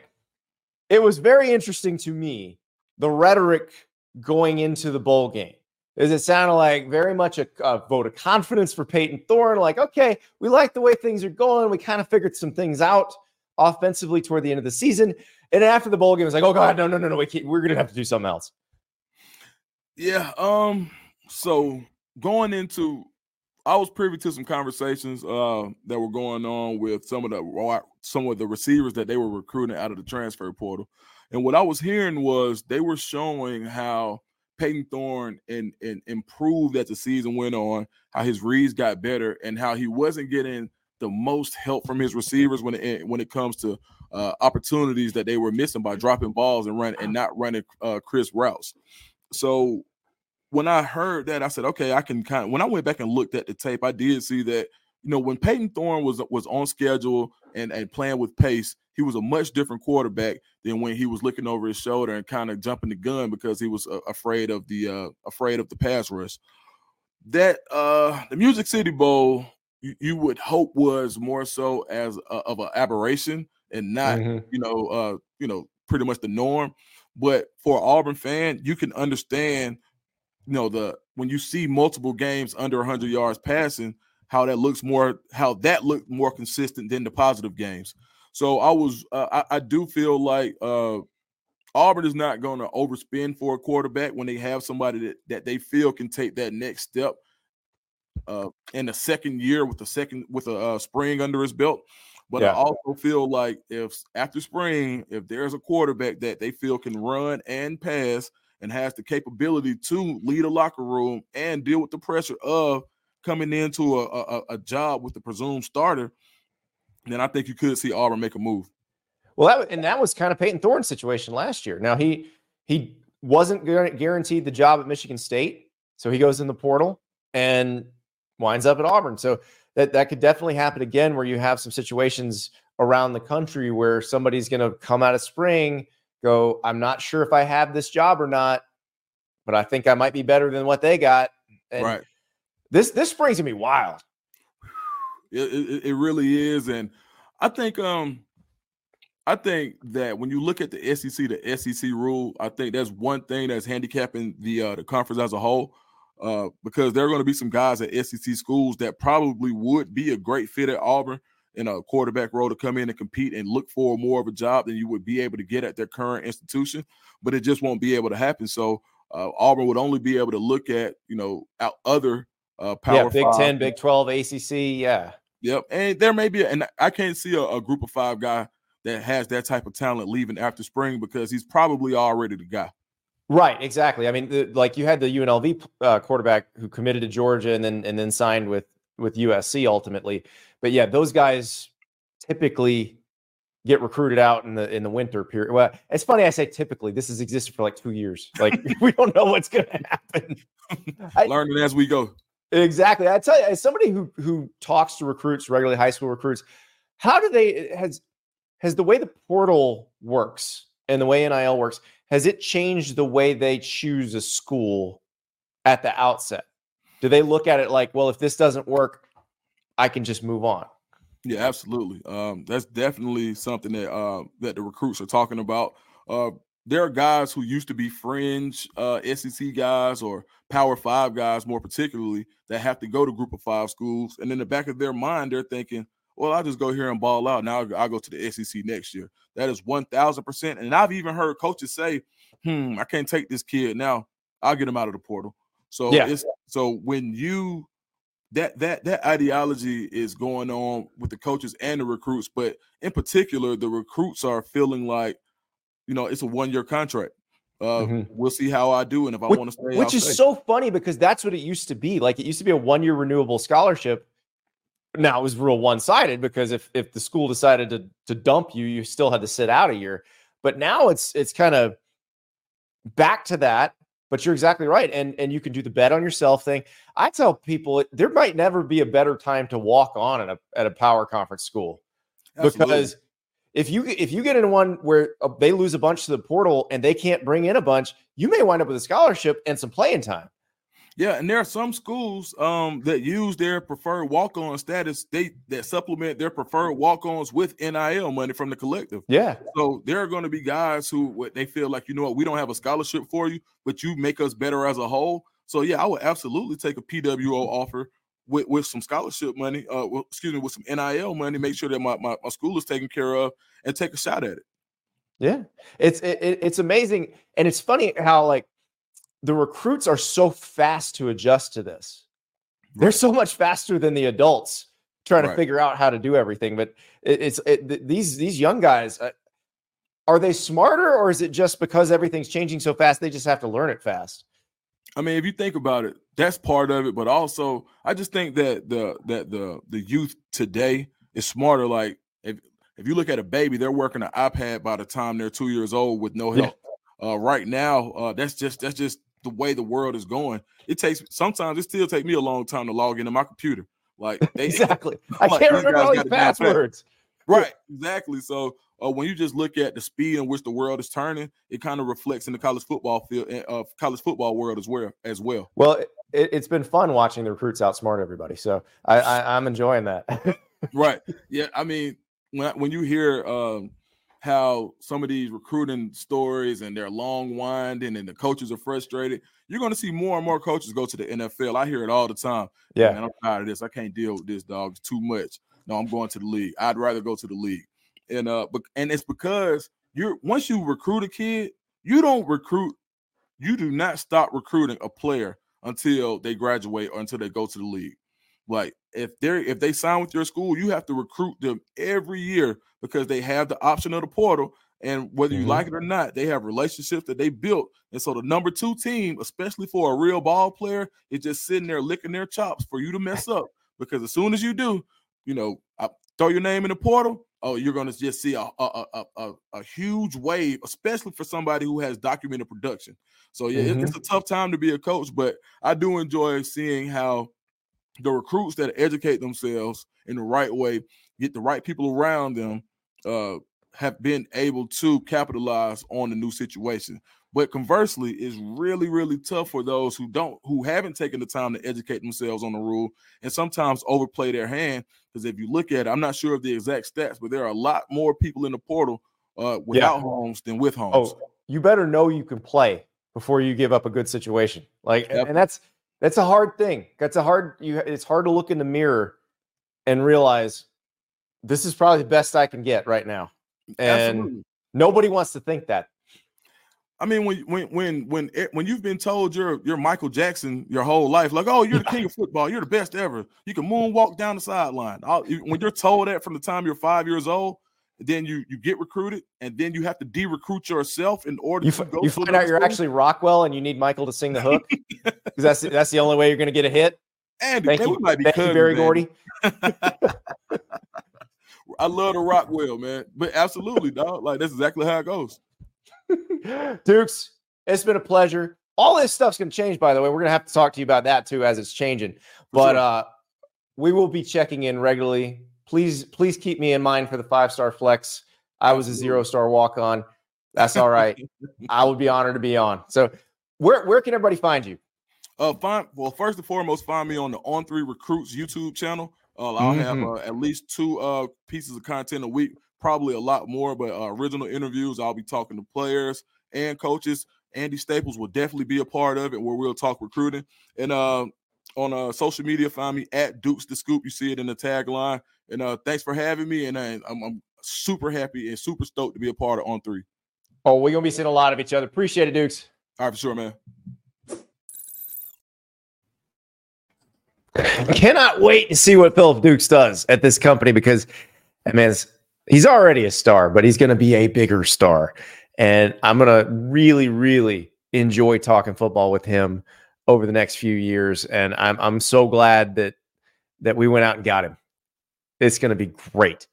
It was very interesting to me the rhetoric going into the bowl game. Is it sounded like very much a, a, vote of confidence for Payton Thorne? Like, okay, we like the way things are going. We kind of figured some things out offensively toward the end of the season. And after the bowl game, it's like, oh God, no, no, no, no, we can't, we're gonna have to do something else. Yeah. Um. So going into I was privy to some conversations uh, that were going on with some of the some of the receivers that they were recruiting out of the transfer portal, and what I was hearing was they were showing how Payton Thorne and, and improved as the season went on, how his reads got better, and how he wasn't getting the most help from his receivers when it when it comes to uh, opportunities that they were missing by dropping balls and run and not running uh, crisp routes. So when I heard that, I said, okay, I can kind of. When I went back and looked at the tape, I did see that you know when Payton Thorne was was on schedule and and playing with pace, he was a much different quarterback than when he was looking over his shoulder and kind of jumping the gun because he was uh, afraid of the uh, afraid of the pass rush. That uh the Music City Bowl, you, you would hope was more so as a, of an aberration and not mm-hmm. you know uh you know pretty much the norm. But for an Auburn fan, you can understand you know the when you see multiple games under 100 yards passing how that looks more how that looked more consistent than the positive games so i was uh, I, I, do feel like uh auburn is not going to overspend for a quarterback when they have somebody that, that they feel can take that next step uh in the second year with the second with a uh, spring under his belt but yeah. I also feel like if after spring, if there's a quarterback that they feel can run and pass, and has the capability to lead a locker room and deal with the pressure of coming into a, a, a job with the presumed starter, then I think you could see Auburn make a move. Well, that, and that was kind of Payton Thorne's situation last year. Now he he wasn't guaranteed the job at Michigan State, so he goes in the portal and winds up at Auburn. So that that could definitely happen again, where you have some situations around the country where somebody's going to come out of spring go, I'm not sure if I have this job or not. but I think I might be better than what they got. And right. This this spring's gonna wild. It, it, it really is, and I think um I think that when you look at the SEC, the SEC rule, I think that's one thing that's handicapping the uh, the conference as a whole. Uh, because there are going to be some guys at SEC schools that probably would be a great fit at Auburn in a quarterback role to come in and compete and look for more of a job than you would be able to get at their current institution, but it just won't be able to happen. So uh, Auburn would only be able to look at you know out other uh, power yeah, Big five. Ten, Big Twelve, ACC, yeah, yep. And there may be, a, and I can't see a, a group of five guy that has that type of talent leaving after spring because he's probably already the guy. Right, exactly. I mean, the, like you had the UNLV uh, quarterback who committed to Georgia and then and then signed with with USC ultimately. But yeah, those guys typically get recruited out in the in the winter period. Well, it's funny I say typically. This has existed for like two years. Like [LAUGHS] we don't know what's going [LAUGHS] to happen. [LAUGHS] Learning as we go. Exactly. I tell you, as somebody who who talks to recruits regularly, high school recruits, how do they has has the way the portal works and the way NIL works has it changed the way they choose a school at the outset? Do they look at it like, well, if this doesn't work, I can just move on? Yeah, absolutely. Um, that's definitely something that uh, that the recruits are talking about. Uh, there are guys who used to be fringe uh, SEC guys or Power Five guys, more particularly, that have to go to Group of Five schools, and in the back of their mind, they're thinking, "Well, I'll just go here and ball out. Now I'll, go to the SEC next year." That is one thousand percent. And I've even heard coaches say, "Hmm, I can't take this kid now. I'll get him out of the portal." So yeah. it's so when you that that that ideology is going on with the coaches and the recruits, but in particular, the recruits are feeling like, you know, it's a one year contract. Uh, mm-hmm. We'll see how I do, and if I want to stay, which I'll is stay. so funny because that's what it used to be. Like it used to be a one year renewable scholarship. Now it was real one sided because if if the school decided to to dump you, you still had to sit out a year. But now it's it's kind of back to that but you're exactly right, and and you can do the bet on yourself thing. I tell people there might never be a better time to walk on at a at a power conference school Absolutely. because if you if you get in one where uh, they lose a bunch to the portal and they can't bring in a bunch, you may wind up with a scholarship and some playing time. Yeah, and there are some schools um, that use their preferred walk-on status. They that supplement their preferred walk-ons with NIL money from the collective. Yeah. So there are going to be guys who they feel like you know what we don't have a scholarship for you, but you make us better as a whole. So yeah, I would absolutely take a PWO offer with, with some scholarship money. Uh, well, excuse me, with some NIL money. Make sure that my, my, my school is taken care of and take a shot at it. Yeah, it's it, it's amazing, and it's funny how like the recruits are so fast to adjust to this. Right. They're so much faster than the adults trying right. to figure out how to do everything. But it, it's it, these these young guys. Uh, are they smarter, or is it just because everything's changing so fast they just have to learn it fast? I mean, if you think about it, that's part of it. But also, I just think that the that the the youth today is smarter. Like if if you look at a baby, they're working an iPad by the time they're two years old with no help. Yeah. Uh, right now, uh, that's just that's just the way the world is going. It takes sometimes it still take me a long time to log into my computer. Like they, [LAUGHS] exactly, [LAUGHS] I can't remember all these passwords. Right, exactly. So uh, when you just look at the speed in which the world is turning, it kind of reflects in the college football field, uh, college football world as well. As well. Well, it, has been fun watching the recruits outsmart everybody. So I, I, [LAUGHS] I'm enjoying that. right. [LAUGHS] Yeah. I mean, when when you hear um, how some of these recruiting stories and they're long winding and the coaches are frustrated. You're going to see more and more coaches go to the NFL. I hear it all the time. Yeah, Man, I'm tired of this. I can't deal with this, dog. It's too much. No, I'm going to the league. I'd rather go to the league. And uh, but and it's because you're once you recruit a kid, you don't recruit. You do not stop recruiting a player until they graduate or until they go to the league. Like if they're if they sign with your school, you have to recruit them every year because they have the option of the portal. And whether you mm-hmm. like it or not, they have relationships that they built. And so the number two team, especially for a real ball player, is just sitting there licking their chops for you to mess up. Because as soon as you do, you know, I throw your name in the portal, oh, you're going to just see a, a, a, a, a huge wave, especially for somebody who has documented production. So yeah, mm-hmm. it's a tough time to be a coach, but I do enjoy seeing how the recruits that educate themselves in the right way, get the right people around them, uh, have been able to capitalize on the new situation. But conversely, it's really, really tough for those who don't, who haven't taken the time to educate themselves on the rule and sometimes overplay their hand. Because if you look at it, I'm not sure of the exact stats, but there are a lot more people in the portal uh, without yeah. homes than with homes. Oh, you better know you can play before you give up a good situation. Like, yep. and that's that's a hard thing. That's a hard. You, it's hard to look in the mirror and realize this is probably the best I can get right now. And Absolutely. nobody wants to think that. I mean, when when when when eh, when you've been told you're you're Michael Jackson your whole life, like, oh, you're the king of football, you're the best ever. You can moonwalk down the sideline. When you're told that from the time you're five years old, then you you get recruited, and then you have to de-recruit yourself in order you to go. You find out you're actually Rockwell, and you need Michael to sing the hook [LAUGHS] because that's that's the only way you're going to get a hit. And thank you, thank you, Berry Gordy. [LAUGHS] [LAUGHS] I love the Rockwell, man. But absolutely, dog. Like that's exactly how it goes. [LAUGHS] Dukes, it's been a pleasure. All this stuff's gonna change, by the way. We're gonna have to talk to you about that too as it's changing. but uh we will be checking in regularly. Please, please keep me in mind for the five star flex. I was a zero star walk on. That's all right. [LAUGHS] I would be honored to be on. So where where can everybody find you? Uh, find well first and foremost, find me on the On Three Recruits YouTube channel. Uh, I'll mm-hmm. have uh, at least two uh, pieces of content a week, probably a lot more, but uh, original interviews. I'll be talking to players and coaches. Andy Staples will definitely be a part of it, where we'll talk recruiting. And uh, on uh, social media, find me at Dukes the Scoop. You see it in the tagline. And uh, thanks for having me. And uh, I'm, I'm super happy and super stoked to be a part of On Three. Oh, we're gonna be seeing a lot of each other. Appreciate it, Dukes. All right, for sure, man. I cannot wait to see what Phillip Dukes does at this company because, I mean, he's already a star, but he's going to be a bigger star. And I'm going to really, really enjoy talking football with him over the next few years. And I'm, I'm so glad that, that we went out and got him. It's going to be great.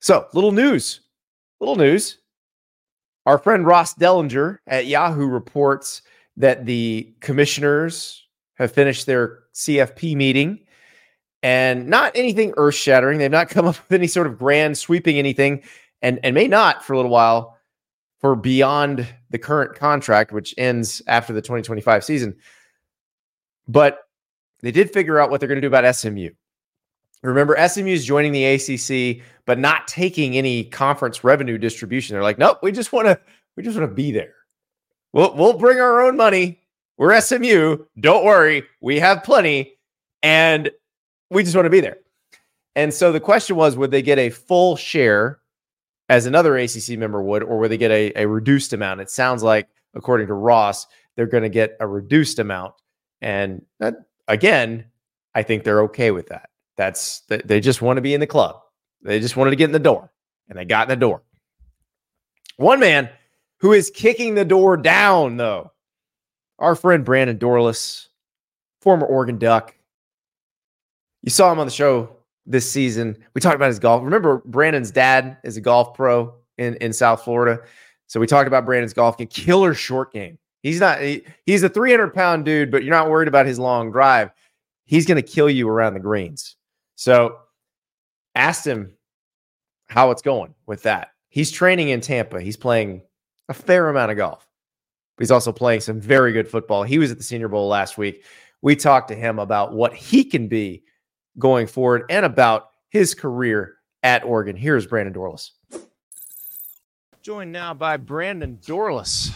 So, little news, little news. Our friend Ross Dellenger at Yahoo reports that the commissioners have finished their CFP meeting and not anything earth shattering. They've not come up [LAUGHS] with any sort of grand sweeping anything and, and may not for a little while for beyond the current contract, which ends after the 2025 season. But they did figure out what they're going to do about SMU. Remember, SMU is joining the ACC, but not taking any conference revenue distribution. They're like, nope, we just want to, we just want to be there. We'll, we'll bring our own money we're SMU. Don't worry. We have plenty. And we just want to be there. And so the question was would they get a full share as another ACC member would, or would they get a, a reduced amount? It sounds like, according to Ross, they're going to get a reduced amount. And that, again, I think they're okay with that. That's they just want to be in the club. They just wanted to get in the door, and they got in the door. One man who is kicking the door down, though, our friend Brandon Dorlus, former Oregon Duck. You saw him on the show this season. We talked about his golf. Remember, Brandon's dad is a golf pro in, in South Florida. So we talked about Brandon's golf game, killer short game. He's not, he, he's a 300 pound dude, but you're not worried about his long drive. He's going to kill you around the greens. So asked him how it's going with that. He's training in Tampa. He's playing a fair amount of golf but he's also playing some very good football. He was at the Senior Bowl last week. We talked to him about what he can be going forward and about his career at Oregon. Here's Brandon Dorlus. Joined now by Brandon Dorlus,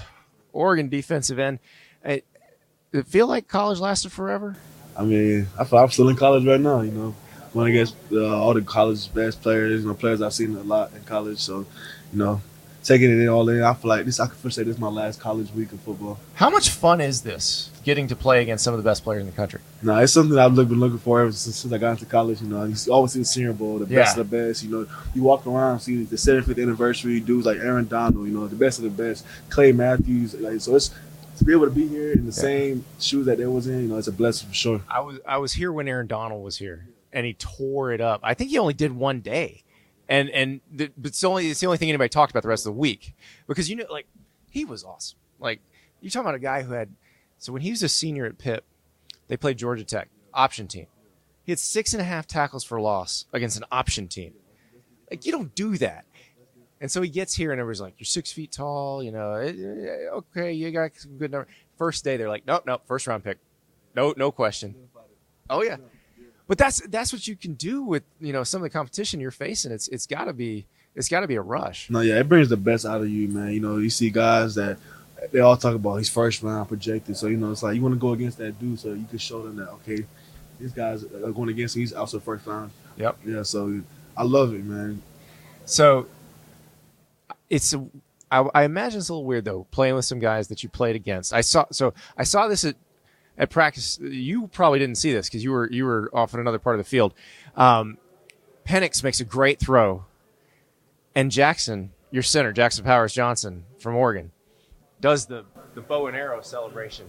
Oregon defensive end. Hey, it feel like college lasted forever? I mean, I feel I'm still in college right now. You know, going against uh, all the college best players, you know, players I've seen a lot in college. So, you know, taking it all in. I feel like this. I can say this is my last college week of football. How much fun is this? Getting to play against some of the best players in the country. No, nah, it's something I've been looking for ever since, since I got into college. You know, you always see the Senior Bowl, the yeah. best of the best. You know, you walk around, see the 75th anniversary dudes like Aaron Donald. You know, the best of the best. Clay Matthews. Like so, it's to be able to be here in the yeah. same shoes that they was in. You know, it's a blessing for sure. I was I was here when Aaron Donald was here, and he tore it up. I think he only did one day and and the, it's only it's the only thing anybody talked about the rest of the week because you know like he was awesome. Like you're talking about a guy who had so when he was a senior at Pitt, they played Georgia Tech option team. He had six and a half tackles for loss against an option team. Like you don't do that. And so he gets here, and everybody's like, "You're six feet tall, you know. eh, eh, Okay, you got some good number." First day, they're like, "Nope, nope, first round pick, no, no question." Oh yeah, but that's that's what you can do with you know some of the competition you're facing. It's it's got to be it's got to be a rush. No, yeah, it brings the best out of you, man. You know, you see guys that they all talk about he's first round projected. So you know, it's like you want to go against that dude, so you can show them that okay, these guys are going against him. He's also first round. Yep. Yeah, so I love it, man. So it's a, I, I imagine it's a little weird though playing with some guys that you played against. I saw so I saw this at at practice. You probably didn't see this because you were you were off in another part of the field. Um, Penix makes a great throw, and Jackson, your center, Jackson Powers Johnson from Oregon, does the the bow and arrow celebration.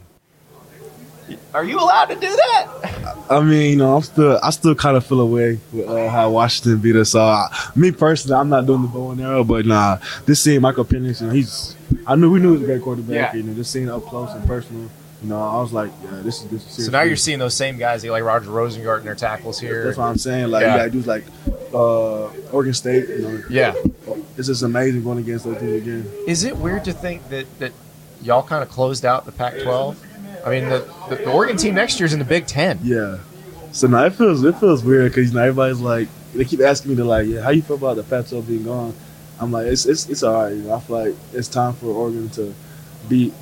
Are you allowed to do that? I mean, you know, I'm still, I still kind of feel away with uh, how Washington beat us. So, uh, me personally, I'm not doing the bow and arrow, but nah, this seeing Michael Penix, you know, he's, I knew we knew he was a great quarterback. Yeah. You know, just seeing up close and personal, you know, I was like, yeah, this is this is serious. So now you're seeing those same guys, like Roger Rosengarten their tackles here. That's what I'm saying. Like, Yeah. you got dudes like uh, Oregon State. You know, Yeah. it's just amazing going against those dudes again. Is it weird to think that that y'all kind of closed out the Pac-12? I mean, the, the, the Oregon team next year is in the Big Ten. Yeah. So now it feels it feels weird because you know everybody's like they keep asking me to like yeah how you feel about the Pac-12 being gone. I'm like it's it's it's all right. You know, I feel like it's time for Oregon to be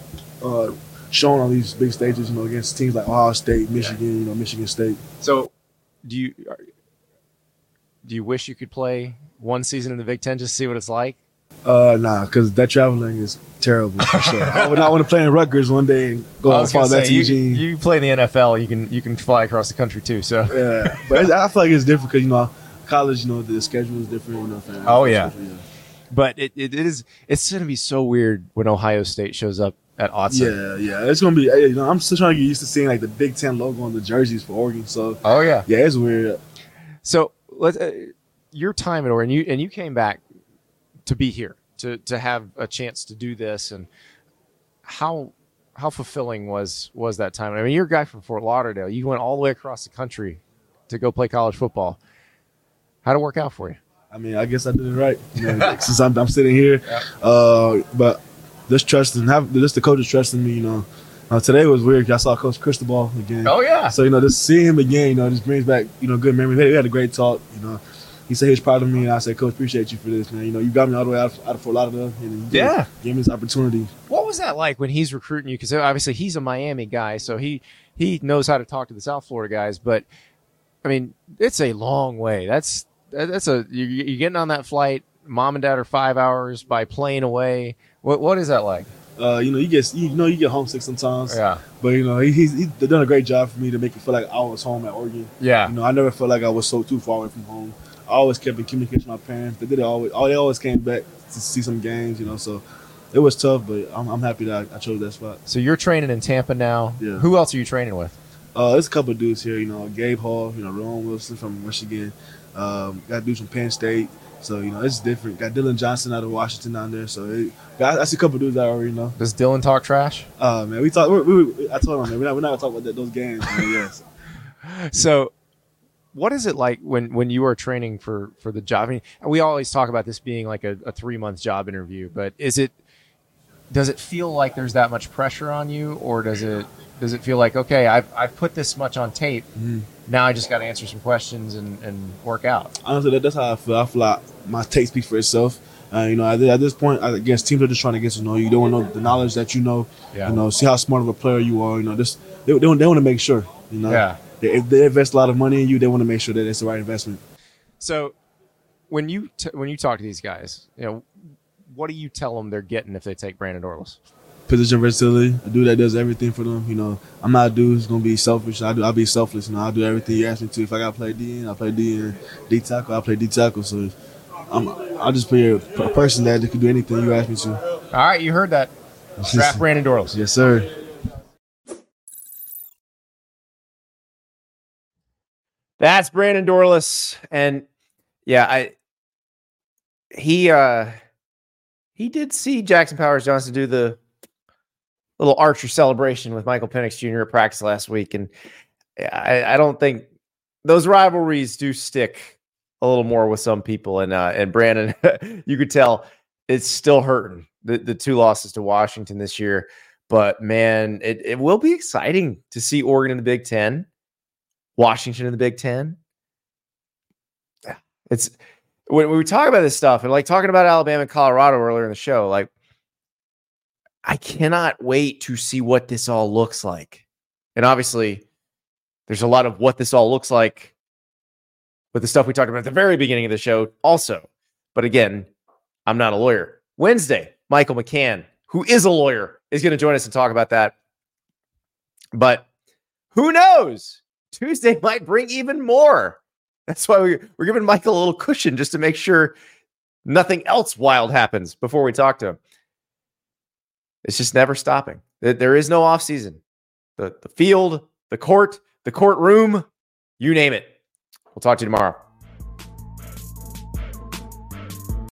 uh, shown on these big stages. You know against teams like Ohio State, Michigan. You know Michigan State. So, do you do you wish you could play one season in the Big Ten just to see what it's like? Uh nah, because that traveling is terrible for sure. [LAUGHS] I would not want to play in Rutgers one day and go and follow that to you, Eugene. you play in the NFL, you can you can fly across the country too. So, yeah, but I feel like it's different because you know college. You know the schedule is different. You know. Oh, yeah. but it, it, it is it's going to be so weird when Ohio State shows up at Autzen. Yeah, yeah, it's gonna be. You know, I'm still trying to get used to seeing like the Big Ten logo on the jerseys for Oregon. So Oh yeah. yeah, it's weird. So let uh, your time at Oregon, you and you came back to be here to to have a chance to do this, and how how fulfilling was was that time? I mean, you're a guy from Fort Lauderdale. You went all the way across the country to go play college football. How'd it work out for you? I mean, I guess I did it right. You know, [LAUGHS] since I'm, I'm sitting here, uh, but just trusting, have just the coaches trusting me. You know, uh, today was weird. I saw Coach Cristobal again. Oh yeah. So you know, just seeing him again, you know, just brings back you know good memories. We had, we had a great talk. You know, he said he was proud of me, and I said, Coach, appreciate you for this, man. You know, you got me all the way out of, out of Fort Lauderdale, and you Yeah. gave me this opportunity. What was that like when he's recruiting you? Because obviously he's a Miami guy, so he he knows how to talk to the South Florida guys. But I mean, it's a long way. That's that's a you you're getting on that flight. Mom and dad are five hours by plane away. What what is that like? Uh, you know, you get you know you get homesick sometimes. Yeah, But you know, he, he's, he's done a great job for me to make it feel like I was home at Oregon. yeah. You know, I never felt like I was so too far away from home. I always kept in communication with my parents. They did it always. Oh, they always came back to see some games. You know, so it was tough, but I'm, I'm happy that I, I chose that spot. So you're training in Tampa now. Yeah. Who else are you training with? Uh, there's a couple of dudes here. You know, Gabe Hall. You know, Ron Wilson from Michigan. Um, got dudes from Penn State. So you know, it's different. Got Dylan Johnson out of Washington down there. So it, I see a couple of dudes I already know. Does Dylan talk trash? Uh, man, we talk. We, we, we- I told him, man, we're not, we're not gonna talk about that, those games. Man, yes. [LAUGHS] So, what is it like when when you are training for for the job? I mean, we always talk about this being like a, a three month job interview, but is it does it feel like there's that much pressure on you, or does it does it feel like okay, I've I've put this much on tape, Mhm. now I just got to answer some questions and and work out? honestly, that, that's how I feel. I feel like my tape speaks for itself. Uh, you know, at, at this point, I guess teams are just trying to get to know you. They want to know the knowledge that you know. Yeah. You know, see how smart of a player you are. You know, just they, they, want, they want to make sure. You know, Yeah. They, if they invest a lot of money in you, they want to make sure that it's the right investment. So, when you t- when you talk to these guys, you know, what do you tell them they're getting if they take Brandon Dorlus? Position versatility, a dude that does everything for them. You know, I'm not a dude who's gonna be selfish. I do, I'll be selfless. You know, I'll do everything you ask me to. If I gotta play D, I play D and D tackle. I play D tackle. So, I'm I'll just be a, a person that can do anything you ask me to. All right, you heard that. [LAUGHS] Draft Brandon Dorlus. Yes, sir. That's Brandon Dorlus, and yeah, I he uh he did see Jackson Powers Johnson do the little Archer celebration with Michael Penix Jr. at practice last week, and I, I don't think those rivalries do stick a little more with some people, and uh, and Brandon, [LAUGHS] you could tell it's still hurting the the two losses to Washington this year. But man, it, it will be exciting to see Oregon in the Big Ten, Washington in the Big Ten. It's when we talk about this stuff and like talking about Alabama and Colorado earlier in the show, like I cannot wait to see what this all looks like. And obviously, there's a lot of what this all looks like with the stuff we talked about at the very beginning of the show, also. But again, I'm not a lawyer. Wednesday, Michael McCann, who is a lawyer, is going to join us and talk about that. But who knows? Tuesday [LAUGHS] might bring even more. That's why we, we're giving Michael a little cushion just to make sure nothing else wild happens before we talk to him. It's just never stopping. There is no off season. The, the field, the court, the courtroom, you name it. We'll talk to you tomorrow.